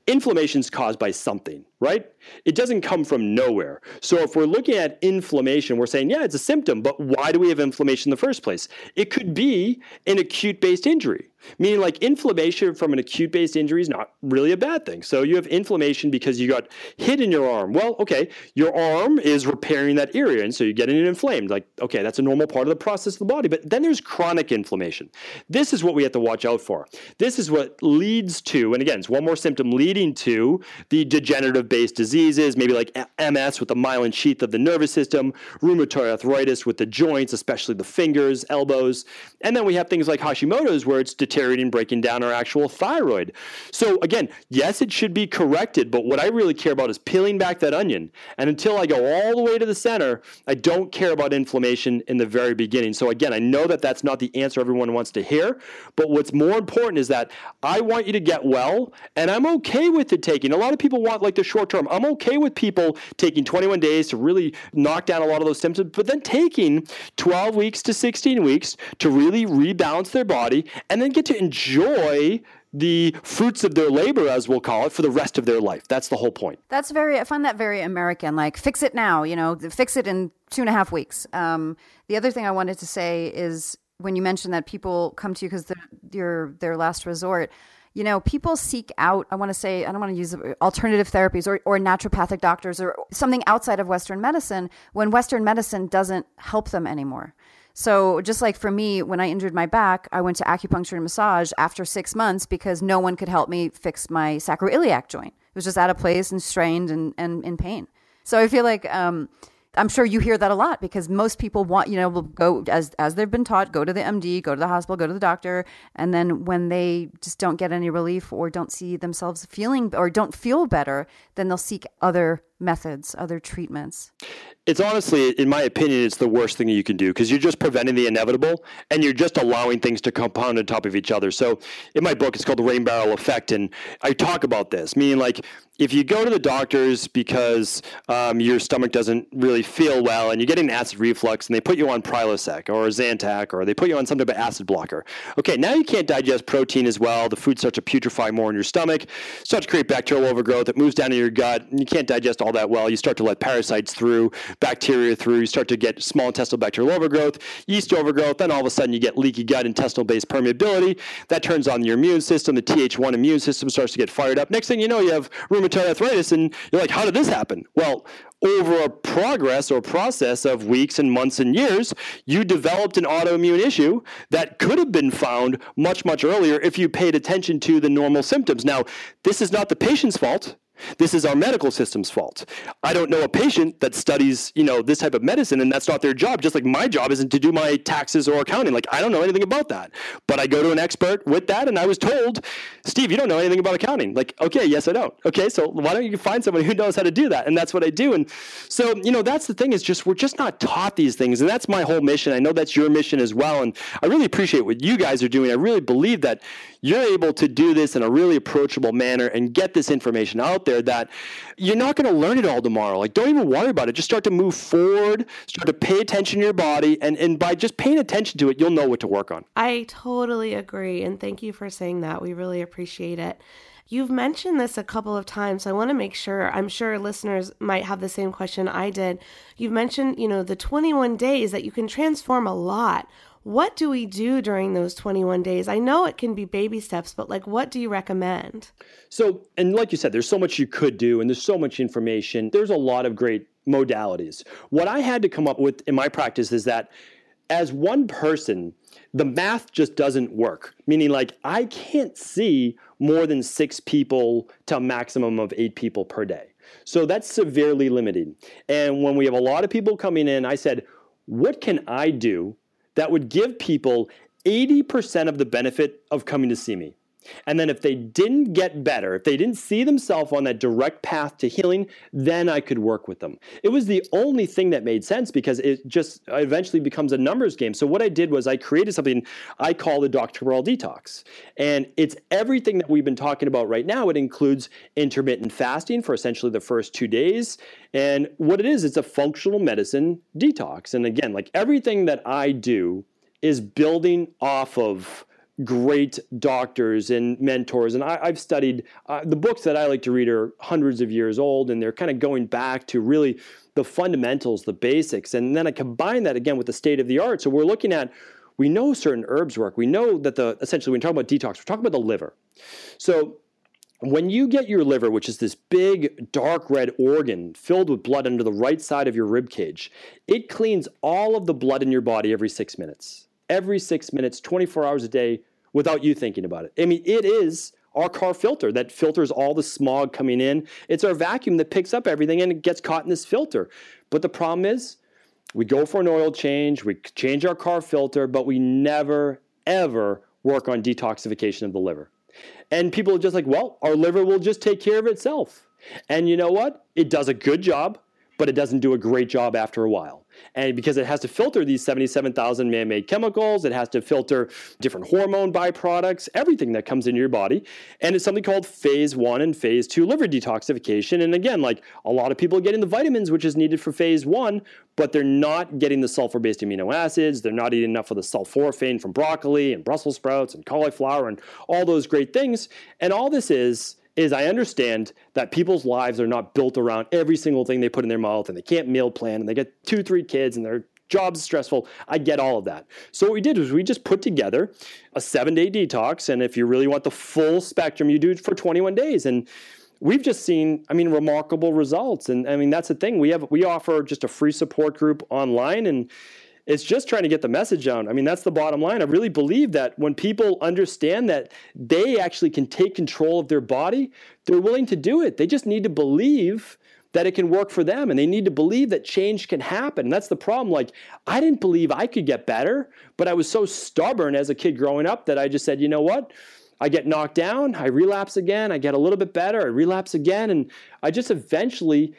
inflammation is caused by something, right? It doesn't come from nowhere. So if we're looking at inflammation, we're saying, yeah, it's a symptom, but why do we have inflammation in the first place? It could be an acute based injury, meaning like inflammation from an acute based injury is not really a bad thing. So you have inflammation because you got hit in your arm. Well, okay, your arm is repairing that area, and so you're getting it inflamed. Like, okay, that's a normal part of the process of the body. But then there's chronic inflammation. This is what we have to watch out for. This is what leads to, and again, it's one more symptom leading to the degenerative based diseases, maybe like MS with the myelin sheath of the nervous system, rheumatoid arthritis with the joints, especially the fingers, elbows. And then we have things like Hashimoto's where it's deteriorating, breaking down our actual thyroid. So again, yes, it should be corrected, but what I really care about is peeling back that onion. And until I go all the way to the center, I don't care about inflammation in the very beginning. So again, I know that that's not the answer everyone wants to hear, but what's more important is that I want you to get well, and I'm okay with it taking. A lot of people want like the short term. I'm okay with people taking 21 days to really knock down a lot of those symptoms, but then taking 12 weeks to 16 weeks to really rebalance their body and then get to enjoy the fruits of their labor, as we'll call it, for the rest of their life. That's the whole point. That's very, I find that very American. Like, fix it now, you know, fix it in two and a half weeks. Um, the other thing I wanted to say is when you mentioned that people come to you because they're their last resort you know, people seek out, I want to say, I don't want to use alternative therapies or, or naturopathic doctors or something outside of Western medicine when Western medicine doesn't help them anymore. So, just like for me, when I injured my back, I went to acupuncture and massage after six months because no one could help me fix my sacroiliac joint. It was just out of place and strained and, and in pain. So, I feel like, um, I'm sure you hear that a lot because most people want, you know, will go as as they've been taught, go to the MD, go to the hospital, go to the doctor, and then when they just don't get any relief or don't see themselves feeling or don't feel better, then they'll seek other methods, other treatments it's honestly, in my opinion, it's the worst thing you can do because you're just preventing the inevitable and you're just allowing things to compound on top of each other. So, in my book, it's called The Rain Barrel Effect, and I talk about this, meaning like if you go to the doctors because um, your stomach doesn't really feel well and you're getting acid reflux and they put you on Prilosec or Zantac or they put you on some type of acid blocker. Okay, now you can't digest protein as well. The food starts to putrefy more in your stomach, starts to create bacterial overgrowth. It moves down in your gut and you can't digest that well. You start to let parasites through, bacteria through. You start to get small intestinal bacterial overgrowth, yeast overgrowth. Then all of a sudden you get leaky gut, intestinal based permeability. That turns on your immune system. The Th1 immune system starts to get fired up. Next thing you know, you have rheumatoid arthritis, and you're like, how did this happen? Well, over a progress or process of weeks and months and years, you developed an autoimmune issue that could have been found much, much earlier if you paid attention to the normal symptoms. Now, this is not the patient's fault. This is our medical system's fault. I don't know a patient that studies, you know, this type of medicine and that's not their job. Just like my job isn't to do my taxes or accounting. Like I don't know anything about that. But I go to an expert with that and I was told, Steve, you don't know anything about accounting. Like, okay, yes, I don't. Okay, so why don't you find somebody who knows how to do that? And that's what I do. And so, you know, that's the thing is just we're just not taught these things. And that's my whole mission. I know that's your mission as well. And I really appreciate what you guys are doing. I really believe that you're able to do this in a really approachable manner and get this information out there that you're not going to learn it all tomorrow. Like, don't even worry about it. Just start to move forward, start to pay attention to your body, and, and by just paying attention to it, you'll know what to work on. I totally agree. And thank you for saying that. We really appreciate it. You've mentioned this a couple of times. So I want to make sure, I'm sure listeners might have the same question I did. You've mentioned, you know, the 21 days that you can transform a lot. What do we do during those 21 days? I know it can be baby steps, but like what do you recommend? So, and like you said, there's so much you could do and there's so much information. There's a lot of great modalities. What I had to come up with in my practice is that as one person, the math just doesn't work. Meaning, like, I can't see more than six people to a maximum of eight people per day. So that's severely limiting. And when we have a lot of people coming in, I said, what can I do that would give people 80% of the benefit of coming to see me. And then if they didn't get better, if they didn't see themselves on that direct path to healing, then I could work with them. It was the only thing that made sense because it just eventually becomes a numbers game. So what I did was I created something I call the Dr. Cabral Detox. And it's everything that we've been talking about right now. It includes intermittent fasting for essentially the first two days. And what it is, it's a functional medicine detox. And again, like everything that I do is building off of great doctors and mentors. And I, have studied uh, the books that I like to read are hundreds of years old, and they're kind of going back to really the fundamentals, the basics. And then I combine that again with the state of the art. So we're looking at we know certain herbs work. We know that the essentially when we talk about detox, we're talking about the liver. So when you get your liver, which is this big dark red organ filled with blood under the right side of your rib cage, it cleans all of the blood in your body every six minutes. Every six minutes, 24 hours a day, without you thinking about it. I mean, it is our car filter that filters all the smog coming in. It's our vacuum that picks up everything and it gets caught in this filter. But the problem is, we go for an oil change, we change our car filter, but we never, ever work on detoxification of the liver. And people are just like, well, our liver will just take care of itself. And you know what? It does a good job, but it doesn't do a great job after a while and because it has to filter these 77,000 man-made chemicals, it has to filter different hormone byproducts, everything that comes into your body, and it's something called phase one and phase two liver detoxification. And again, like a lot of people are getting the vitamins which is needed for phase one, but they're not getting the sulfur-based amino acids. They're not eating enough of the sulforaphane from broccoli and Brussels sprouts and cauliflower and all those great things. And all this is is I understand that people's lives are not built around every single thing they put in their mouth and they can't meal plan and they get two, three kids and they're job's stressful. I get all of that. So what we did was we just put together a seven day detox. And if you really want the full spectrum, you do it for 21 days. And we've just seen, I mean, remarkable results. And I mean, that's the thing. We have we offer just a free support group online and it's just trying to get the message out. I mean, that's the bottom line. I really believe that when people understand that they actually can take control of their body, they're willing to do it. They just need to believe that it can work for them and they need to believe that change can happen. And that's the problem. Like, I didn't believe I could get better, but I was so stubborn as a kid growing up that I just said, you know what? I get knocked down, I relapse again, I get a little bit better, I relapse again. And I just eventually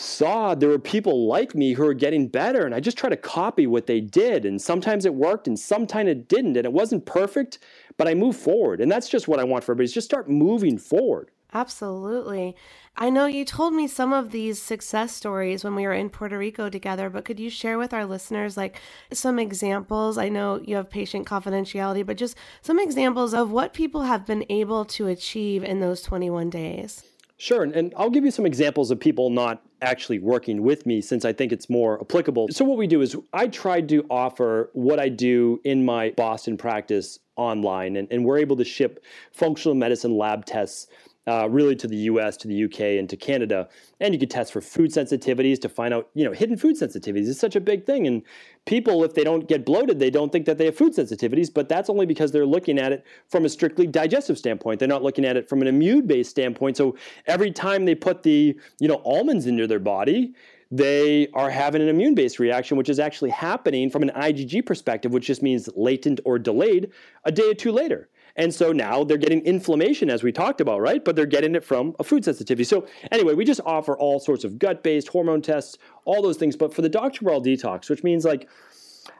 saw there were people like me who were getting better and I just try to copy what they did and sometimes it worked and sometimes it didn't and it wasn't perfect but I moved forward and that's just what I want for everybody is just start moving forward. Absolutely. I know you told me some of these success stories when we were in Puerto Rico together, but could you share with our listeners like some examples? I know you have patient confidentiality, but just some examples of what people have been able to achieve in those 21 days. Sure. And I'll give you some examples of people not actually working with me since I think it's more applicable. So, what we do is I try to offer what I do in my Boston practice online, and, and we're able to ship functional medicine lab tests uh, really to the US, to the UK, and to Canada. And you could test for food sensitivities to find out, you know, hidden food sensitivities is such a big thing. And people, if they don't get bloated, they don't think that they have food sensitivities, but that's only because they're looking at it from a strictly digestive standpoint. They're not looking at it from an immune based standpoint. So every time they put the, you know, almonds into their body, they are having an immune based reaction, which is actually happening from an IgG perspective, which just means latent or delayed a day or two later. And so now they're getting inflammation, as we talked about, right? But they're getting it from a food sensitivity. So, anyway, we just offer all sorts of gut based hormone tests, all those things. But for the Dr. Cabral detox, which means like,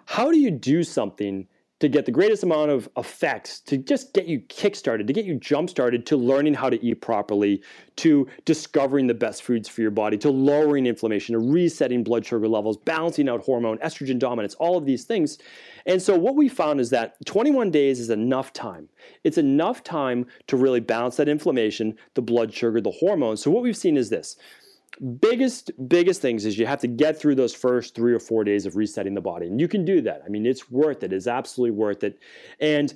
how do you do something to get the greatest amount of effects, to just get you kickstarted, to get you jump started to learning how to eat properly, to discovering the best foods for your body, to lowering inflammation, to resetting blood sugar levels, balancing out hormone, estrogen dominance, all of these things. And so what we found is that 21 days is enough time. It's enough time to really balance that inflammation, the blood sugar, the hormones. So what we've seen is this biggest biggest things is you have to get through those first three or four days of resetting the body and you can do that. I mean it's worth it. It's absolutely worth it. And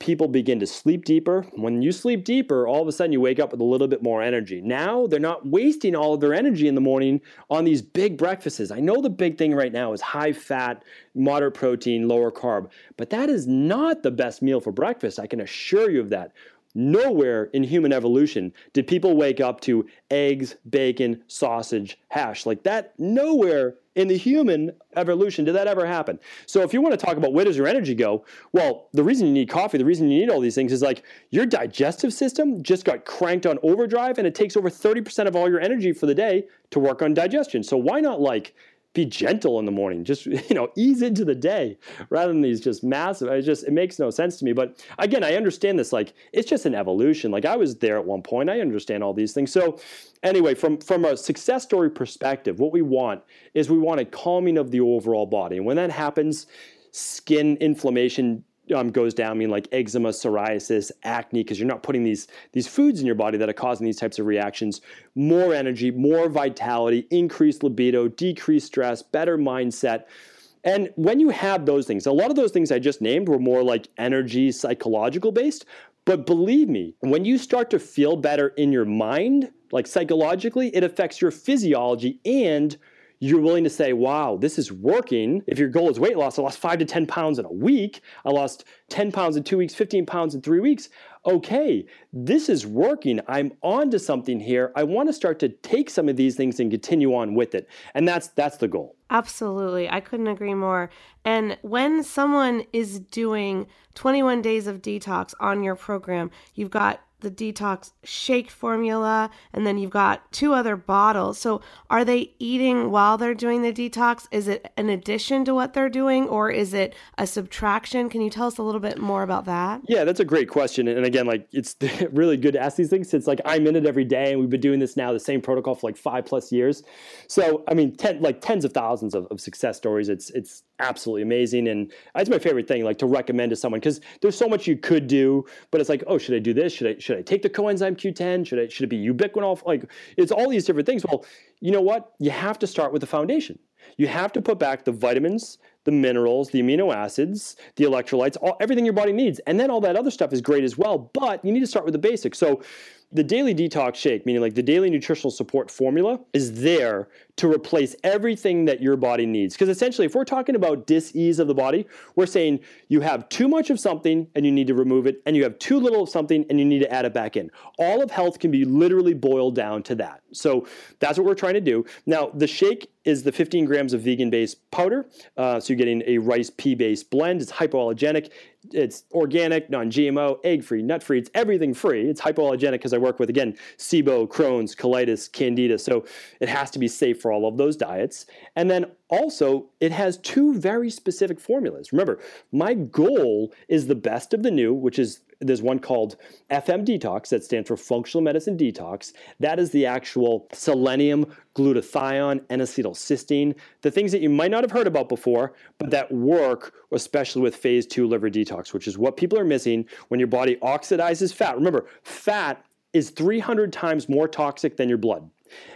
people begin to sleep deeper. When you sleep deeper all of a sudden you wake up with a little bit more energy. Now they're not wasting all of their energy in the morning on these big breakfasts. I know the big thing right now is high fat moderate protein lower carb but that is not the best meal for breakfast. I can assure you of that Nowhere in human evolution did people wake up to eggs, bacon, sausage, hash. Like that, nowhere in the human evolution did that ever happen. So if you want to talk about where does your energy go, well, the reason you need coffee, the reason you need all these things is like your digestive system just got cranked on overdrive and it takes over 30% of all your energy for the day to work on digestion. So why not like be gentle in the morning just you know ease into the day rather than these just massive it just it makes no sense to me. But again i understand this like it's just an evolution. Like i was there at one point. I understand all these things. So anyway from from a success story perspective what we want is we want a calming of the overall body. And when that happens skin inflammation um, goes down, I mean like eczema, psoriasis, acne, because you're not putting these these foods in your body that are causing these types of reactions. More energy, more vitality, increased libido, decreased stress, better mindset. And when you have those things, a lot of those things I just named were more like energy, psychological based. But believe me, when you start to feel better in your mind, like psychologically, it affects your physiology and you're willing to say, wow, this is working. If your goal is weight loss, I lost five to 10 pounds in a week. I lost 10 pounds in two weeks, 15 pounds in three weeks. Okay, this is working. I'm on to something here. I want to start to take some of these things and continue on with it. And that's that's the goal. Absolutely. I couldn't agree more. And when someone is doing 21 days of detox on your program, you've got the detox shake formula, and then you've got two other bottles. So, are they eating while they're doing the detox? Is it an addition to what they're doing, or is it a subtraction? Can you tell us a little bit more about that? Yeah, that's a great question. And again, like it's really good to ask these things since like I'm in it every day, and we've been doing this now, the same protocol for like five plus years. So, I mean, ten, like tens of thousands of, of success stories. It's it's absolutely amazing, and uh, it's my favorite thing, like to recommend to someone because there's so much you could do, but it's like, oh, should I do this? Should I should should I take the coenzyme Q10? Should I should it be ubiquinol? Like it's all these different things. Well, you know what? You have to start with the foundation. You have to put back the vitamins, the minerals, the amino acids, the electrolytes, all, everything your body needs. And then all that other stuff is great as well, but you need to start with the basics. So the daily detox shake, meaning like the daily nutritional support formula, is there to replace everything that your body needs. Because essentially, if we're talking about dis-ease of the body, we're saying you have too much of something and you need to remove it, and you have too little of something and you need to add it back in. All of health can be literally boiled down to that. So that's what we're trying to do. Now, the shake is the 15 grams of vegan-based powder. Uh, so you're getting a rice pea-based blend. It's hypoallergenic. It's organic, non-GMO, egg-free, nut-free. It's everything free. It's hypoallergenic because I work with again SIBO, Crohn's, colitis, Candida. So it has to be safe for all of those diets. And then also, it has two very specific formulas. Remember, my goal is the best of the new, which is there's one called FM Detox that stands for Functional Medicine Detox. That is the actual selenium, glutathione, N acetylcysteine, the things that you might not have heard about before, but that work, especially with phase two liver detox, which is what people are missing when your body oxidizes fat. Remember, fat is 300 times more toxic than your blood.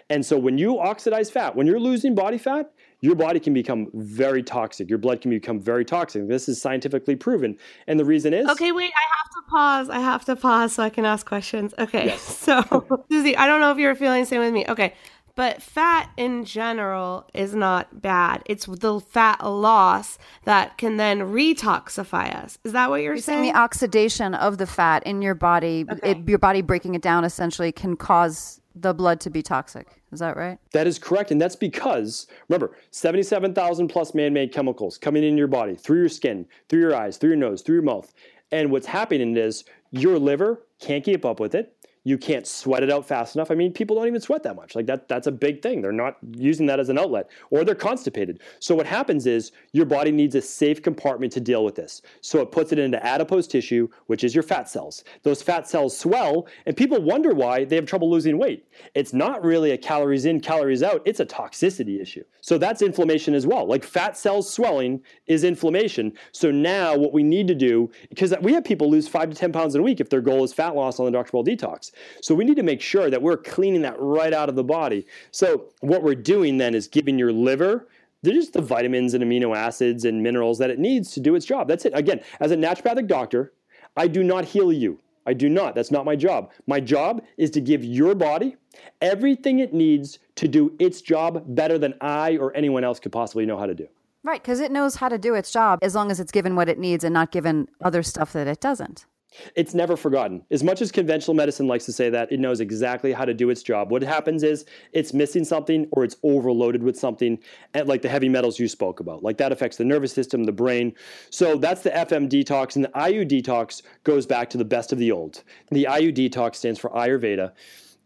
And so when you oxidize fat, when you're losing body fat, your body can become very toxic. Your blood can become very toxic. This is scientifically proven. And the reason is Okay, wait, I have to pause. I have to pause so I can ask questions. Okay. Yes. So, Susie, I don't know if you're feeling the same with me. Okay. But fat in general is not bad. It's the fat loss that can then retoxify us. Is that what you're, you're saying? saying? The oxidation of the fat in your body, okay. it, your body breaking it down essentially can cause the blood to be toxic. Is that right? That is correct. And that's because, remember, 77,000 plus man made chemicals coming in your body, through your skin, through your eyes, through your nose, through your mouth. And what's happening is your liver can't keep up with it you can't sweat it out fast enough. I mean, people don't even sweat that much. Like that that's a big thing. They're not using that as an outlet or they're constipated. So what happens is your body needs a safe compartment to deal with this. So it puts it into adipose tissue, which is your fat cells. Those fat cells swell and people wonder why they have trouble losing weight. It's not really a calories in, calories out. It's a toxicity issue. So that's inflammation as well. Like fat cells swelling is inflammation. So now what we need to do because we have people lose 5 to 10 pounds in a week if their goal is fat loss on the Dr. Cabral detox. So we need to make sure that we're cleaning that right out of the body. So what we're doing then is giving your liver they're just the vitamins and amino acids and minerals that it needs to do its job. That's it. Again, as a naturopathic doctor, I do not heal you. I do not. That's not my job. My job is to give your body everything it needs to do its job better than I or anyone else could possibly know how to do. Right, because it knows how to do its job as long as it's given what it needs and not given other stuff that it doesn't. It's never forgotten. As much as conventional medicine likes to say that, it knows exactly how to do its job. What happens is it's missing something or it's overloaded with something, like the heavy metals you spoke about. Like that affects the nervous system, the brain. So that's the FM detox. And the IU detox goes back to the best of the old. The IU detox stands for Ayurveda.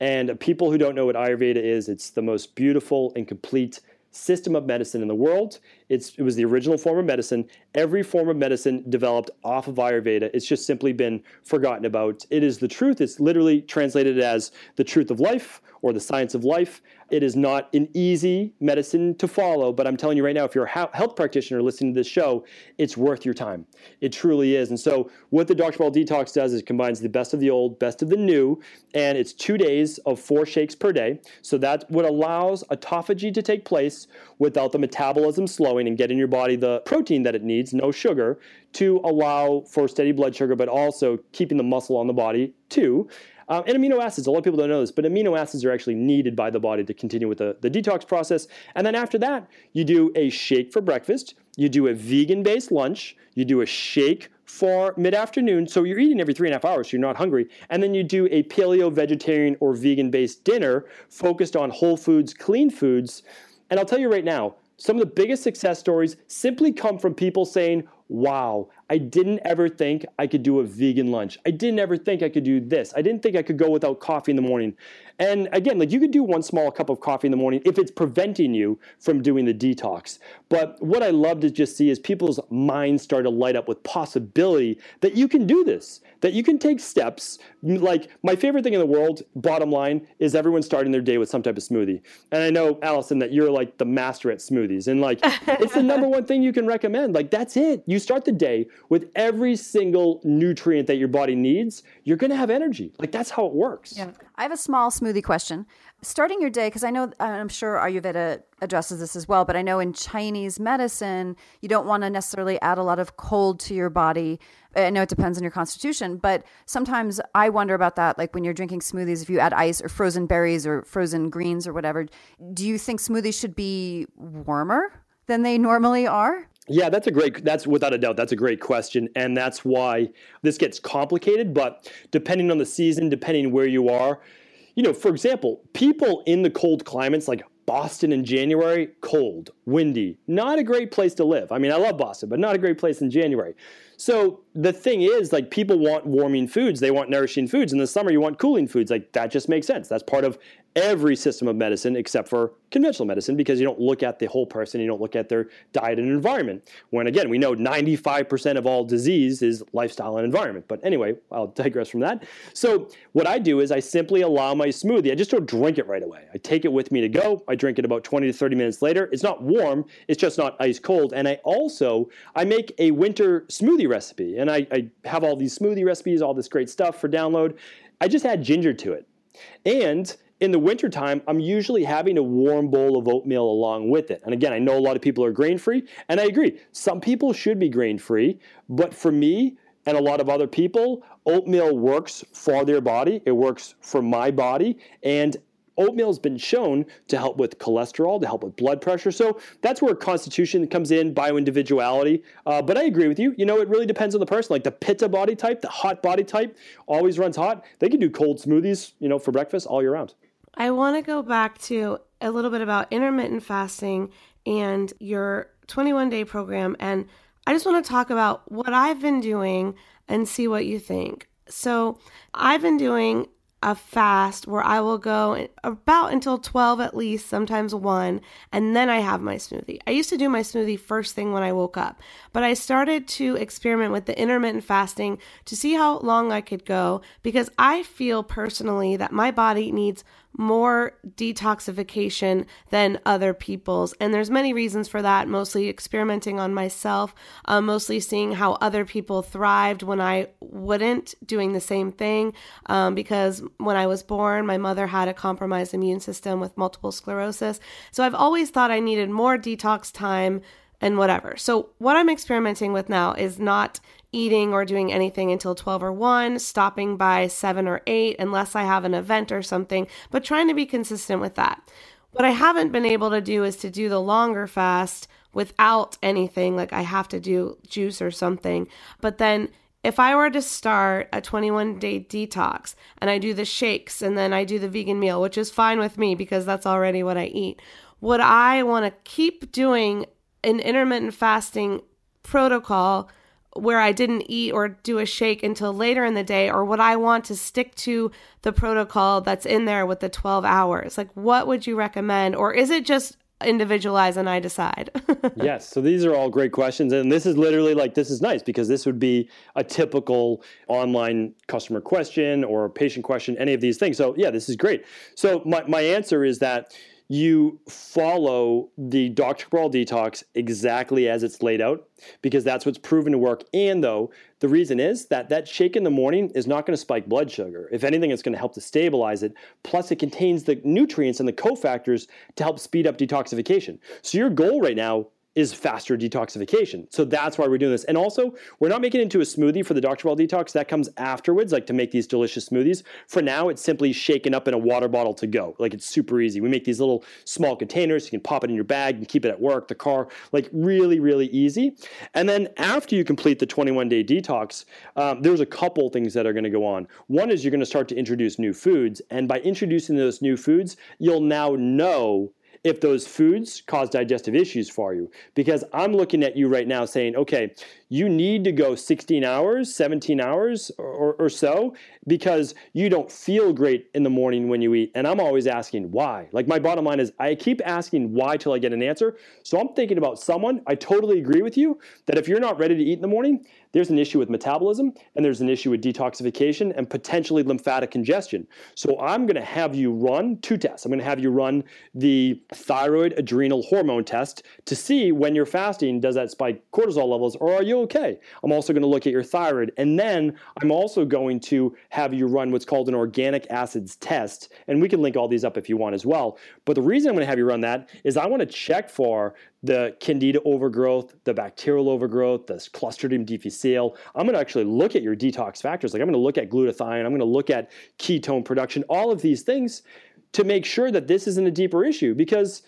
And people who don't know what Ayurveda is, it's the most beautiful and complete system of medicine in the world. It's, it was the original form of medicine. Every form of medicine developed off of Ayurveda. It's just simply been forgotten about. It is the truth. It's literally translated as the truth of life or the science of life. It is not an easy medicine to follow, but I'm telling you right now, if you're a health practitioner listening to this show, it's worth your time. It truly is. And so, what the Dr. Cabral Detox does is combines the best of the old, best of the new, and it's two days of four shakes per day. So, that's what allows autophagy to take place without the metabolism slowing and getting your body the protein that it needs, no sugar, to allow for steady blood sugar, but also keeping the muscle on the body too. Um, and amino acids, a lot of people don't know this, but amino acids are actually needed by the body to continue with the, the detox process. And then after that, you do a shake for breakfast, you do a vegan based lunch, you do a shake for mid afternoon. So you're eating every three and a half hours, so you're not hungry. And then you do a paleo, vegetarian, or vegan based dinner focused on whole foods, clean foods. And I'll tell you right now, some of the biggest success stories simply come from people saying, Wow, I didn't ever think I could do a vegan lunch. I didn't ever think I could do this. I didn't think I could go without coffee in the morning. And again, like you could do one small cup of coffee in the morning if it's preventing you from doing the detox. But what I love to just see is people's minds start to light up with possibility that you can do this, that you can take steps. Like my favorite thing in the world, bottom line, is everyone starting their day with some type of smoothie. And I know, Allison, that you're like the master at smoothies. And like it's the number one thing you can recommend. Like that's it. You start the day with every single nutrient that your body needs, you're going to have energy. Like that's how it works. Yeah. I have a small smoothie question. Starting your day, because I know, I'm sure Ayurveda addresses this as well, but I know in Chinese medicine, you don't want to necessarily add a lot of cold to your body. I know it depends on your constitution, but sometimes I wonder about that. Like when you're drinking smoothies, if you add ice or frozen berries or frozen greens or whatever, do you think smoothies should be warmer than they normally are? Yeah, that's a great, that's without a doubt, that's a great question. And that's why this gets complicated. But depending on the season, depending where you are, you know, for example, people in the cold climates like Boston in January, cold, windy, not a great place to live. I mean, I love Boston, but not a great place in January. So the thing is, like, people want warming foods, they want nourishing foods. In the summer, you want cooling foods. Like, that just makes sense. That's part of every system of medicine except for conventional medicine because you don't look at the whole person, you don't look at their diet and environment. When again, we know 95% of all disease is lifestyle and environment. But anyway, I'll digress from that. So, what I do is I simply allow my smoothie, I just don't drink it right away. I take it with me to go. I drink it about 20 to 30 minutes later. It's not warm, it's just not ice cold. And I also I make a winter smoothie recipe. And I, I have all these smoothie recipes, all this great stuff for download. I just add ginger to it. And in the wintertime, I'm usually having a warm bowl of oatmeal along with it. And again, I know a lot of people are grain free, and I agree. Some people should be grain free, but for me and a lot of other people, oatmeal works for their body. It works for my body. And oatmeal has been shown to help with cholesterol, to help with blood pressure. So that's where constitution comes in, bioindividuality. Uh, but I agree with you. You know, it really depends on the person. Like the pitta body type, the hot body type, always runs hot. They can do cold smoothies, you know, for breakfast all year round. I want to go back to a little bit about intermittent fasting and your 21 day program. And I just want to talk about what I've been doing and see what you think. So, I've been doing a fast where I will go about until 12 at least, sometimes 1, and then I have my smoothie. I used to do my smoothie first thing when I woke up, but I started to experiment with the intermittent fasting to see how long I could go because I feel personally that my body needs more detoxification than other people's and there's many reasons for that mostly experimenting on myself uh, mostly seeing how other people thrived when i wouldn't doing the same thing um, because when i was born my mother had a compromised immune system with multiple sclerosis so i've always thought i needed more detox time and whatever. So, what I'm experimenting with now is not eating or doing anything until 12 or 1, stopping by 7 or 8 unless I have an event or something, but trying to be consistent with that. What I haven't been able to do is to do the longer fast without anything, like I have to do juice or something. But then if I were to start a 21 day detox and I do the shakes and then I do the vegan meal, which is fine with me because that's already what I eat, would I want to keep doing an intermittent fasting protocol where I didn't eat or do a shake until later in the day, or would I want to stick to the protocol that's in there with the 12 hours? Like, what would you recommend? Or is it just individualize and I decide? yes. So these are all great questions. And this is literally like, this is nice because this would be a typical online customer question or patient question, any of these things. So, yeah, this is great. So, my, my answer is that you follow the Dr. Cabral detox exactly as it's laid out because that's what's proven to work. And though the reason is that that shake in the morning is not going to spike blood sugar. If anything, it's going to help to stabilize it. Plus, it contains the nutrients and the cofactors to help speed up detoxification. So your goal right now is faster detoxification. So that's why we're doing this. And also, we're not making it into a smoothie for the Dr. Cabral detox. That comes afterwards, like to make these delicious smoothies. For now, it's simply shaken up in a water bottle to go. Like it's super easy. We make these little small containers. You can pop it in your bag and keep it at work, the car, like really, really easy. And then after you complete the 21 day detox, um, there's a couple things that are going to go on. One is you're going to start to introduce new foods. And by introducing those new foods, you'll now know if those foods cause digestive issues for you. Because I'm looking at you right now saying, okay, you need to go 16 hours, 17 hours or, or, so because you don't feel great in the morning when you eat. And I'm always asking why. Like my bottom line is I keep asking why till I get an answer. So I'm thinking about someone, I totally agree with you that if you're not ready to eat in the morning, there's an issue with metabolism and there's an issue with detoxification and potentially lymphatic congestion. So I'm going to have you run two tests. I'm going to have you run the thyroid adrenal hormone test to see when you're fasting, does that spike cortisol levels or are you okay? I'm also going to look at your thyroid. And then I'm also going to have you run what's called an organic acids test. And we can link all these up if you want as well. But the reason I'm going to have you run that is I want to check for the candida overgrowth, the bacterial overgrowth, the Clostridium difficile. I'm going to actually look at your detox factors. Like I'm going to look at glutathione, I'm going to look at ketone production, all of these things to make sure that this isn't a deeper issue. Because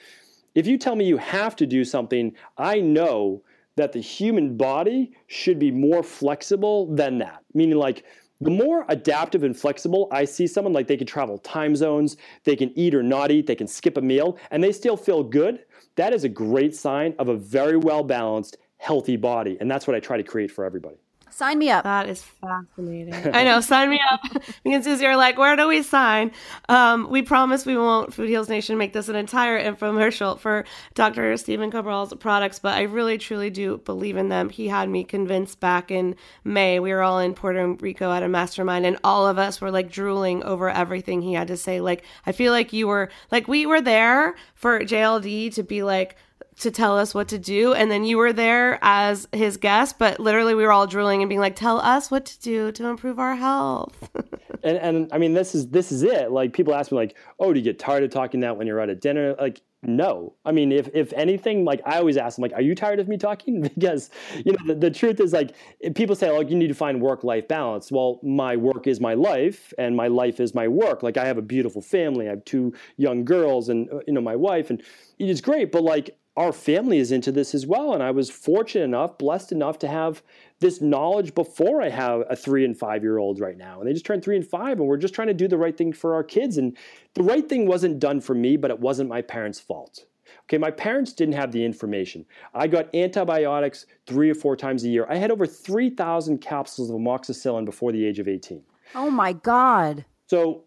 if you tell me you have to do something, I know that the human body should be more flexible than that. Meaning, like, the more adaptive and flexible I see someone, like they can travel time zones, they can eat or not eat, they can skip a meal, and they still feel good, that is a great sign of a very well balanced, healthy body. And that's what I try to create for everybody. Sign me up. That is fascinating. I know. Sign me up. Me and Susie are like, where do we sign? Um, we promise we won't, Food Heals Nation, make this an entire infomercial for Dr. Stephen Cabral's products, but I really, truly do believe in them. He had me convinced back in May. We were all in Puerto Rico at a mastermind, and all of us were like drooling over everything he had to say. Like, I feel like you were, like, we were there for JLD to be like, to tell us what to do and then you were there as his guest but literally we were all drooling and being like tell us what to do to improve our health. And and i mean this is this is it. Like people ask me like oh do you get tired of talking that when you're out at dinner? Like no. I mean if if anything like i always ask them like are you tired of me talking? Because you know the, the truth is like people say like you need to find work life balance. Well my work is my life and my life is my work. Like i have a beautiful family. I have two young girls and uh, you know my wife and it's great but like our family is into this as well. And I was fortunate enough, blessed enough to have this knowledge before I have a three and five year old right now. And they just turned three and five, and we're just trying to do the right thing for our kids. And the right thing wasn't done for me, but it wasn't my parents' fault. Okay, my parents didn't have the information. I got antibiotics three or four times a year. I had over 3,000 capsules of amoxicillin before the age of 18. Oh my God. So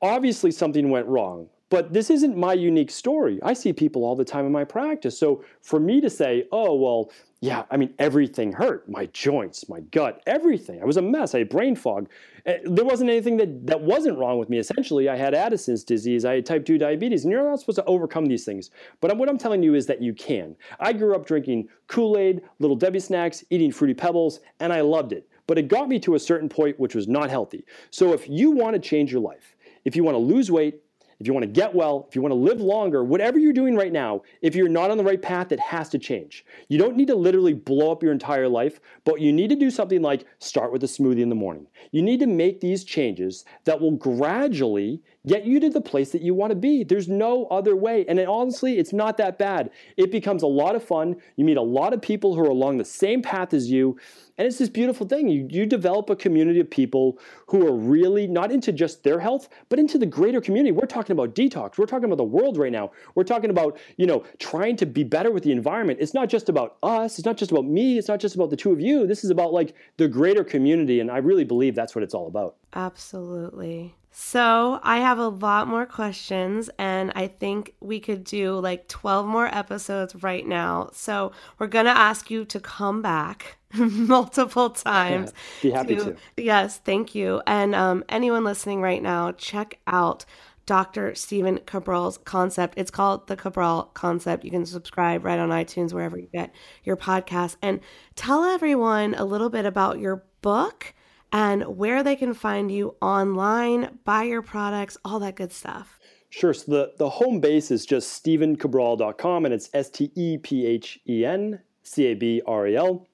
obviously something went wrong. But this isn't my unique story. I see people all the time in my practice. So for me to say, oh, well, yeah, I mean, everything hurt my joints, my gut, everything. I was a mess. I had brain fog. Eh, there wasn't anything that, that wasn't wrong with me. Essentially, I had Addison's disease, I had type 2 diabetes, and you're not supposed to overcome these things. But what I'm telling you is that you can. I grew up drinking Kool Aid, Little Debbie snacks, eating Fruity Pebbles, and I loved it. But it got me to a certain point which was not healthy. So if you want to change your life, if you want to lose weight, if you want to get well, if you want to live longer, whatever you're doing right now, if you're not on the right path, it has to change. You don't need to literally blow up your entire life, but you need to do something like start with a smoothie in the morning. You need to make these changes that will gradually get you to the place that you want to be. There's no other way. And honestly, it's not that bad. It becomes a lot of fun. You meet a lot of people who are along the same path as you. And it's this beautiful thing. You, you develop a community of people who are really not into just their health, but into the greater community. We're talking about detox. We're talking about the world right now. We're talking about, you know, trying to be better with the environment. It's not just about us. It's not just about me. It's not just about the two of you. This is about like the greater community. And I really believe that's what it's all about. Absolutely. So, I have a lot more questions, and I think we could do like 12 more episodes right now. So, we're going to ask you to come back multiple times. Be happy to, to. Yes, thank you. And um, anyone listening right now, check out Dr. Stephen Cabral's concept. It's called the Cabral Concept. You can subscribe right on iTunes, wherever you get your podcast. And tell everyone a little bit about your book and where they can find you online, buy your products, all that good stuff. Sure. So the, the home base is just stephencabral.com and it's S T E P H E N C A B R E L.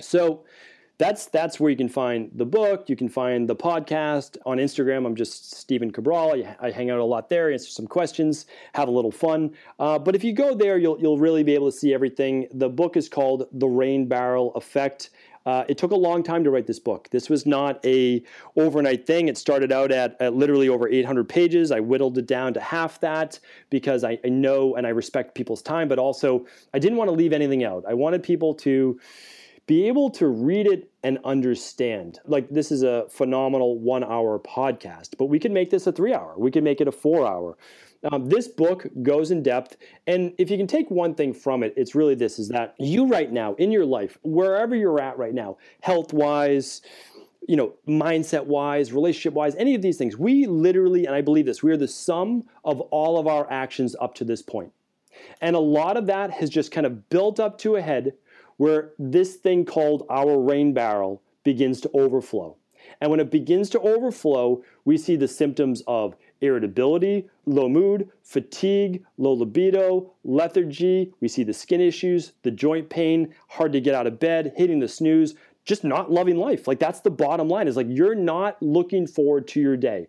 So that's that's where you can find the book. You can find the podcast on Instagram. I'm just Stephen Cabral. I hang out a lot there, answer some questions, have a little fun. Uh, but if you go there, you'll you'll really be able to see everything. The book is called The Rain Barrel Effect. Uh, it took a long time to write this book. This was not a overnight thing. It started out at, at literally over 800 pages. I whittled it down to half that because I, I know and I respect people's time, but also I didn't want to leave anything out. I wanted people to be able to read it and understand. Like this is a phenomenal one hour podcast, but we can make this a three hour, we can make it a four hour. Um, this book goes in depth, and if you can take one thing from it, it's really this: is that you right now in your life, wherever you're at right now, health wise, you know, mindset wise, relationship wise, any of these things, we literally, and I believe this, we are the sum of all of our actions up to this point. And a lot of that has just kind of built up to a head where this thing called our rain barrel begins to overflow. And when it begins to overflow, we see the symptoms of irritability, low mood, fatigue, low libido, lethargy. We see the skin issues, the joint pain, hard to get out of bed, hitting the snooze, just not loving life. Like that's the bottom line is like you're not looking forward to your day.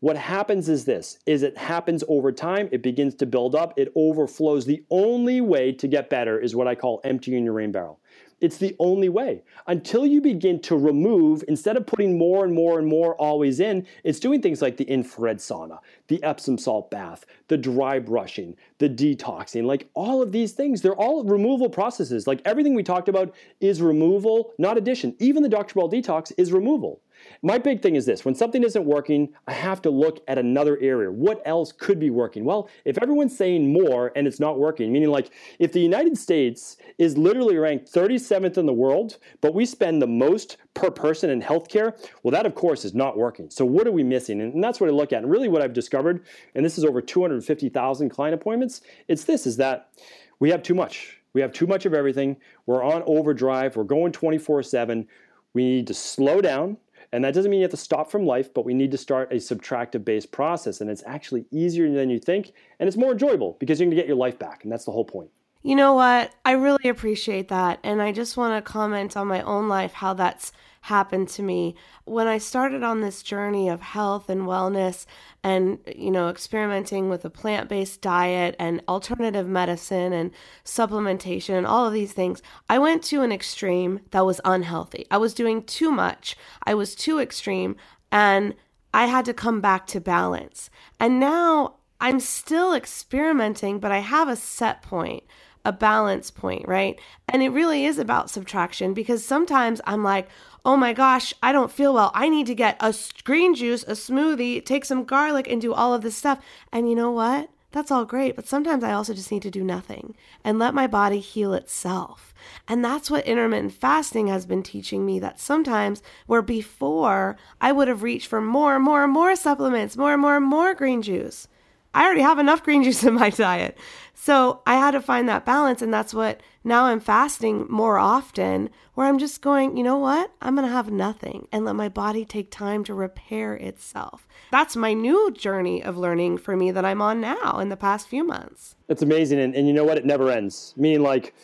What happens is this is it happens over time, it begins to build up, it overflows. The only way to get better is what I call emptying your rain barrel. It's the only way. Until you begin to remove, instead of putting more and more and more always in, it's doing things like the infrared sauna, the Epsom salt bath, the dry brushing, the detoxing, like all of these things, they're all removal processes. Like everything we talked about is removal, not addition. Even the Dr. Cabral detox is removal. My big thing is this when something isn't working, I have to look at another area. What else could be working? Well, if everyone's saying more and it's not working, meaning like if the United States is literally ranked 37th in the world, but we spend the most per person in healthcare, well, that of course is not working. So, what are we missing? And that's what I look at. And really, what I've discovered, and this is over 250,000 client appointments, it's this is that we have too much. We have too much of everything. We're on overdrive. We're going 24 7. We need to slow down. And that doesn't mean you have to stop from life, but we need to start a subtractive based process. And it's actually easier than you think. And it's more enjoyable because you're going to get your life back. And that's the whole point. You know what? I really appreciate that. And I just want to comment on my own life how that's happened to me. When I started on this journey of health and wellness and, you know, experimenting with a plant based diet and alternative medicine and supplementation and all of these things, I went to an extreme that was unhealthy. I was doing too much, I was too extreme, and I had to come back to balance. And now I'm still experimenting, but I have a set point a balance point, right? And it really is about subtraction because sometimes I'm like, oh my gosh, I don't feel well. I need to get a green juice, a smoothie, take some garlic, and do all of this stuff. And you know what? That's all great, but sometimes I also just need to do nothing and let my body heal itself. And that's what intermittent fasting has been teaching me that sometimes where before I would have reached for more and more and more supplements, more and more and more green juice. I already have enough green juice in my diet. So I had to find that balance. And that's what now I'm fasting more often, where I'm just going, you know what? I'm going to have nothing and let my body take time to repair itself. That's my new journey of learning for me that I'm on now in the past few months. It's amazing. And, and you know what? It never ends. Meaning, like,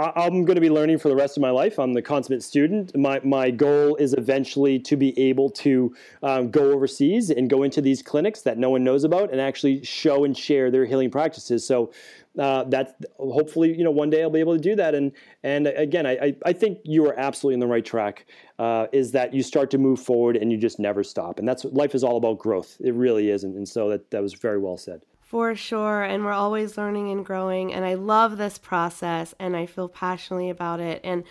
I'm going to be learning for the rest of my life. I'm the consummate student. My, my goal is eventually to be able to um, go overseas and go into these clinics that no one knows about and actually show and share their healing practices. So uh, that's hopefully you know one day I'll be able to do that. And and again, I I think you are absolutely in the right track. Uh, is that you start to move forward and you just never stop. And that's life is all about growth. It really is. And, and so that that was very well said. For sure. And we're always learning and growing. And I love this process and I feel passionately about it. And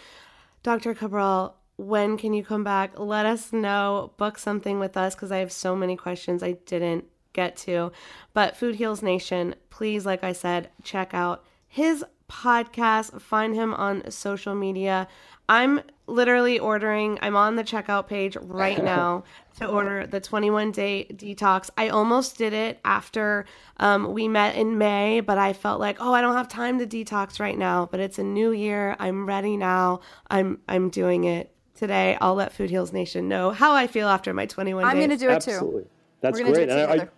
Dr. Cabral, when can you come back? Let us know. Book something with us because I have so many questions I didn't get to. But Food Heals Nation, please, like I said, check out his podcast. Find him on social media. I'm literally ordering, I'm on the checkout page right now to order the 21 day detox. I almost did it after um, we met in May, but I felt like, oh, I don't have time to detox right now. But it's a new year. I'm ready now. I'm I'm doing it today. I'll let Food Heals Nation know how I feel after my 21 I'm days. going to do it Absolutely. too. That's great. And I,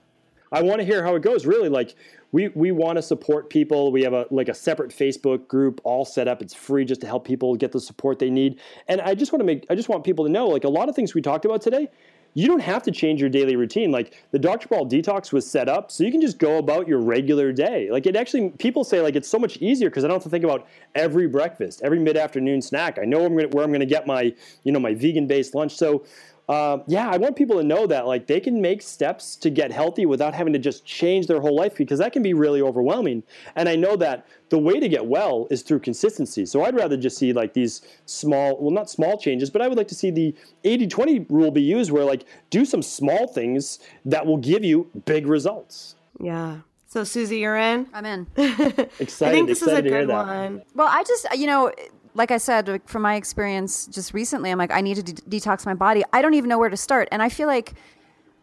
I want to hear how it goes. Really, like we we want to support people. We have a like a separate Facebook group all set up. It's free just to help people get the support they need. And I just want to make I just want people to know like a lot of things we talked about today. You don't have to change your daily routine. Like the Dr. Cabral detox was set up so you can just go about your regular day. Like it actually, people say like it's so much easier because I don't have to think about every breakfast, every mid-afternoon snack. I know where I'm going to get my, you know, my vegan-based lunch. So uh, yeah, I want people to know that like they can make steps to get healthy without having to just change their whole life because that can be really overwhelming. And I know that the way to get well is through consistency. So I'd rather just see like these small, well, not small changes, but I would like to see the 80 20 rule be used where like do some small things that will give you big results. Yeah. So Susie, you're in. I'm in. Excited. I think this is a to hear good that. one. Well, I just, you know, like I said, like, from my experience just recently, I'm like, I need to de- detox my body. I don't even know where to start. And I feel like,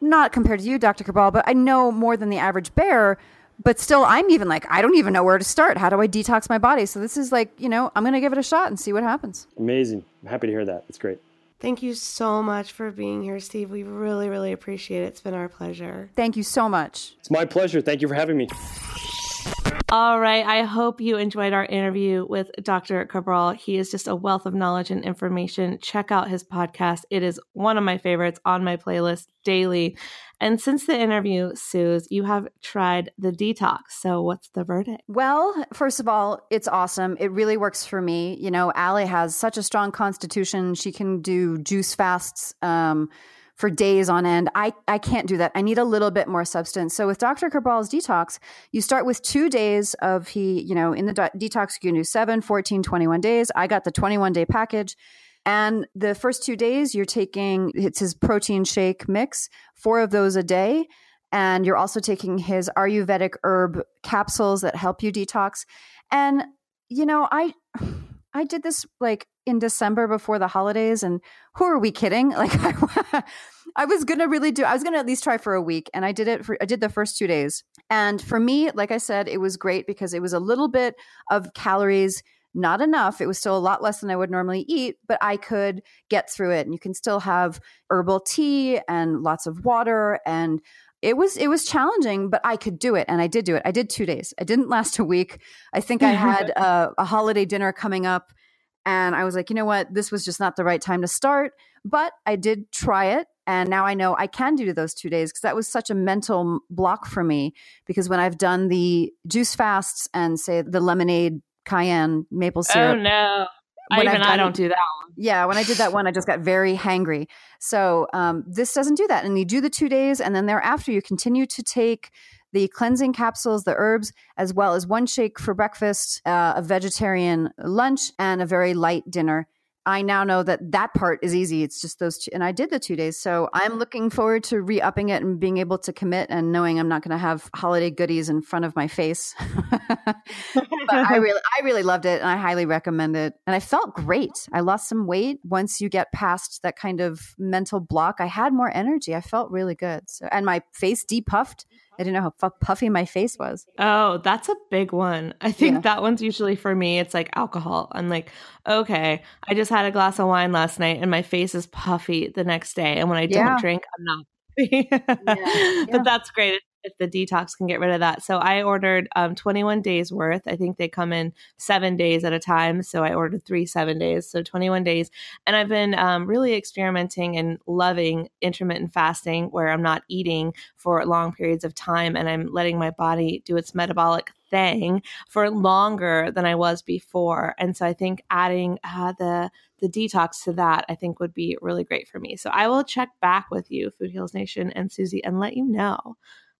not compared to you, Dr. Cabral, but I know more than the average bear. But still, I'm even like, I don't even know where to start. How do I detox my body? So this is like, you know, I'm going to give it a shot and see what happens. Amazing. I'm happy to hear that. It's great. Thank you so much for being here, Steve. We really, really appreciate it. It's been our pleasure. Thank you so much. It's my pleasure. Thank you for having me. All right. I hope you enjoyed our interview with Dr. Cabral. He is just a wealth of knowledge and information. Check out his podcast. It is one of my favorites on my playlist daily. And since the interview, Suze, you have tried the detox. So what's the verdict? Well, first of all, it's awesome. It really works for me. You know, Allie has such a strong constitution. She can do juice fasts um, for days on end. I, I can't do that. I need a little bit more substance. So with Dr. Cabral's detox, you start with two days of he, you know, in the do- detox, you can do 7, 14, 21 days. I got the 21 day package. And the first two days, you're taking it's his protein shake mix, four of those a day. And you're also taking his Ayurvedic herb capsules that help you detox. And, you know, I. I did this like in December before the holidays, and who are we kidding? Like, I, I was gonna really do. I was gonna at least try for a week, and I did it for. I did the first two days, and for me, like I said, it was great because it was a little bit of calories not enough. It was still a lot less than I would normally eat, but I could get through it. And you can still have herbal tea and lots of water and it was it was challenging, but I could do it, and I did do it. I did two days. I didn't last a week. I think I mm-hmm. had a, a holiday dinner coming up, and I was like, you know what, this was just not the right time to start. But I did try it, and now I know I can do those two days because that was such a mental block for me. Because when I've done the juice fasts and say the lemonade cayenne maple oh, syrup, Oh no. I even I done- don't do that one. yeah, when I did that one, I just got very hangry. So um, this doesn't do that. And you do the two days, and then thereafter, you continue to take the cleansing capsules, the herbs, as well as one shake for breakfast, uh, a vegetarian lunch, and a very light dinner. I now know that that part is easy. It's just those two, and I did the two days. So I'm looking forward to re upping it and being able to commit and knowing I'm not going to have holiday goodies in front of my face. but I really, I really loved it, and I highly recommend it. And I felt great. I lost some weight once you get past that kind of mental block. I had more energy. I felt really good. So, and my face depuffed. I didn't know how puffy my face was. Oh, that's a big one. I think Yeah. that one's usually for me. It's like alcohol. I'm like, okay, I just had a glass of wine last night and my face is puffy the next day. And when I Yeah. don't drink, I'm not. yeah. But that's great if the detox can get rid of that. So I ordered um, 21 days worth. I think they come in seven days at a time. So I ordered three seven days, so 21 days. And I've been um, really experimenting and loving intermittent fasting where I'm not eating for long periods of time and I'm letting my body do its metabolic thing for longer than I was before. And so I think adding uh, the the detox to that I think would be really great for me. So I will check back with you, Food Heals Nation and Susie, and let you know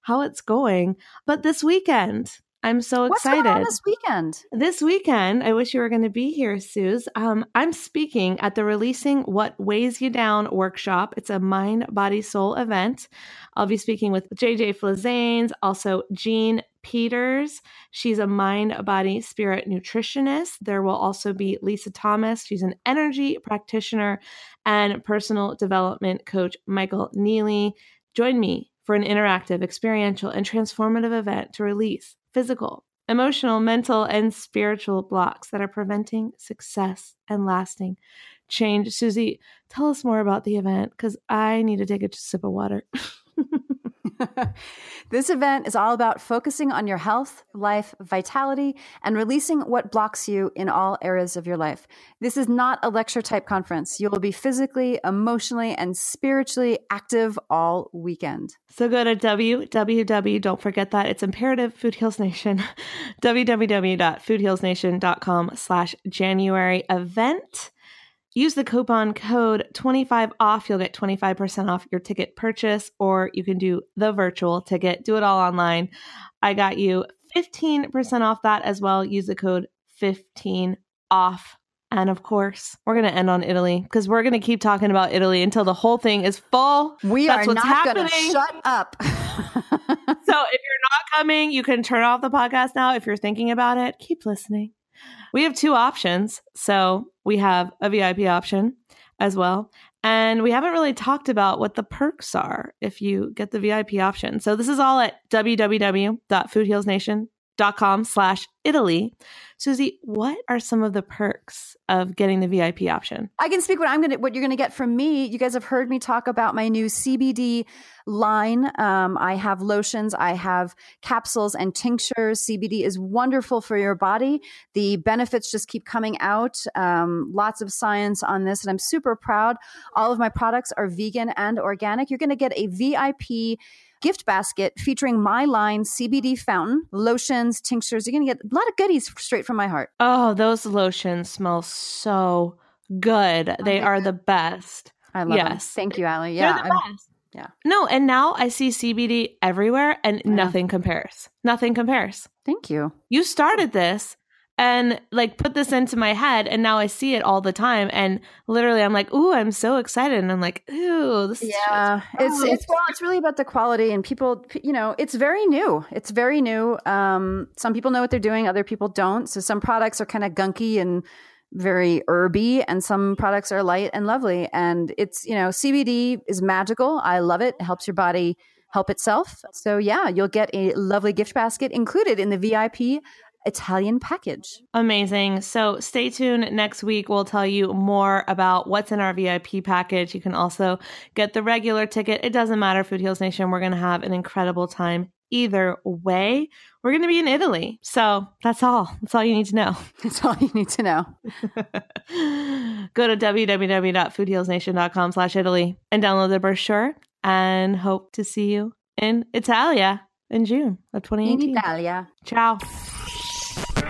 how it's going. But this weekend, I'm so What's excited. going on this weekend? This weekend, I wish you were going to be here, Suze. Um, I'm speaking at the Releasing What Weighs You Down workshop. It's a mind, body, soul event. I'll be speaking with JJ Flizanes, also Jean Peters. She's a mind, body, spirit nutritionist. There will also be Lisa Thomas. She's an energy practitioner and personal development coach, Michael Neely. Join me for an interactive, experiential, and transformative event to release physical, emotional, mental, and spiritual blocks that are preventing success and lasting change. Susie, tell us more about the event because I need to take a sip of water. this event is all about focusing on your health, life, vitality, and releasing what blocks you in all areas of your life. This is not a lecture type conference. You will be physically, emotionally, and spiritually active all weekend. So go to www, don't forget that, it's imperative, Food Heals Nation, www.foodhealsnation.com slash January event. Use the coupon code 25 off. You'll get 25% off your ticket purchase, or you can do the virtual ticket. Do it all online. I got you 15% off that as well. Use the code 15 off. And of course, we're going to end on Italy because we're going to keep talking about Italy until the whole thing is full. We That's are what's not going to shut up. So if you're not coming, you can turn off the podcast now. If you're thinking about it, keep listening. We have two options. So we have a VIP option as well. And we haven't really talked about what the perks are if you get the VIP option. So this is all at www.foodhealsnation.com slash Italy. Susie, what are some of the perks of getting the VIP option? I can speak what I'm gonna what you're gonna get from me. You guys have heard me talk about my new CBD line. Um, I have lotions, I have capsules and tinctures. CBD is wonderful for your body. The benefits just keep coming out. Um, lots of science on this, and I'm super proud. All of my products are vegan and organic. You're gonna get a VIP gift basket featuring my line CBD fountain, lotions, tinctures. You're going to get a lot of goodies straight from my heart. Oh, those lotions smell so good. They are the best. I love them. Yes. Thank you, Allie. They're Yeah. the best. yeah. No, and now I see CBD everywhere and know. nothing compares. Nothing compares. Thank you. You started this and like put this into my head and now I see it all the time and literally I'm like, "Ooh, I'm so excited." And I'm like, "Ooh, this is Yeah, it's it's well, it's really about the quality and people. You know, it's very new. It's very new. Um, some people know what they're doing, other people don't. So some products are kind of gunky and very herby, and some products are light and lovely. And it's you know, CBD is magical. I love it. It helps your body help itself. So yeah, you'll get a lovely gift basket included in the VIP Italian package. Amazing. So stay tuned. Next week, we'll tell you more about what's in our VIP package. You can also get the regular ticket. It doesn't matter, Food Heals Nation. We're going to have an incredible time either way. We're going to be in Italy. So that's all. That's all you need to know. That's all you need to know. Go to www.foodhealsnation.com slash Italy and download the brochure and hope to see you in Italia in June of 2018. In 2018. Italia. Ciao.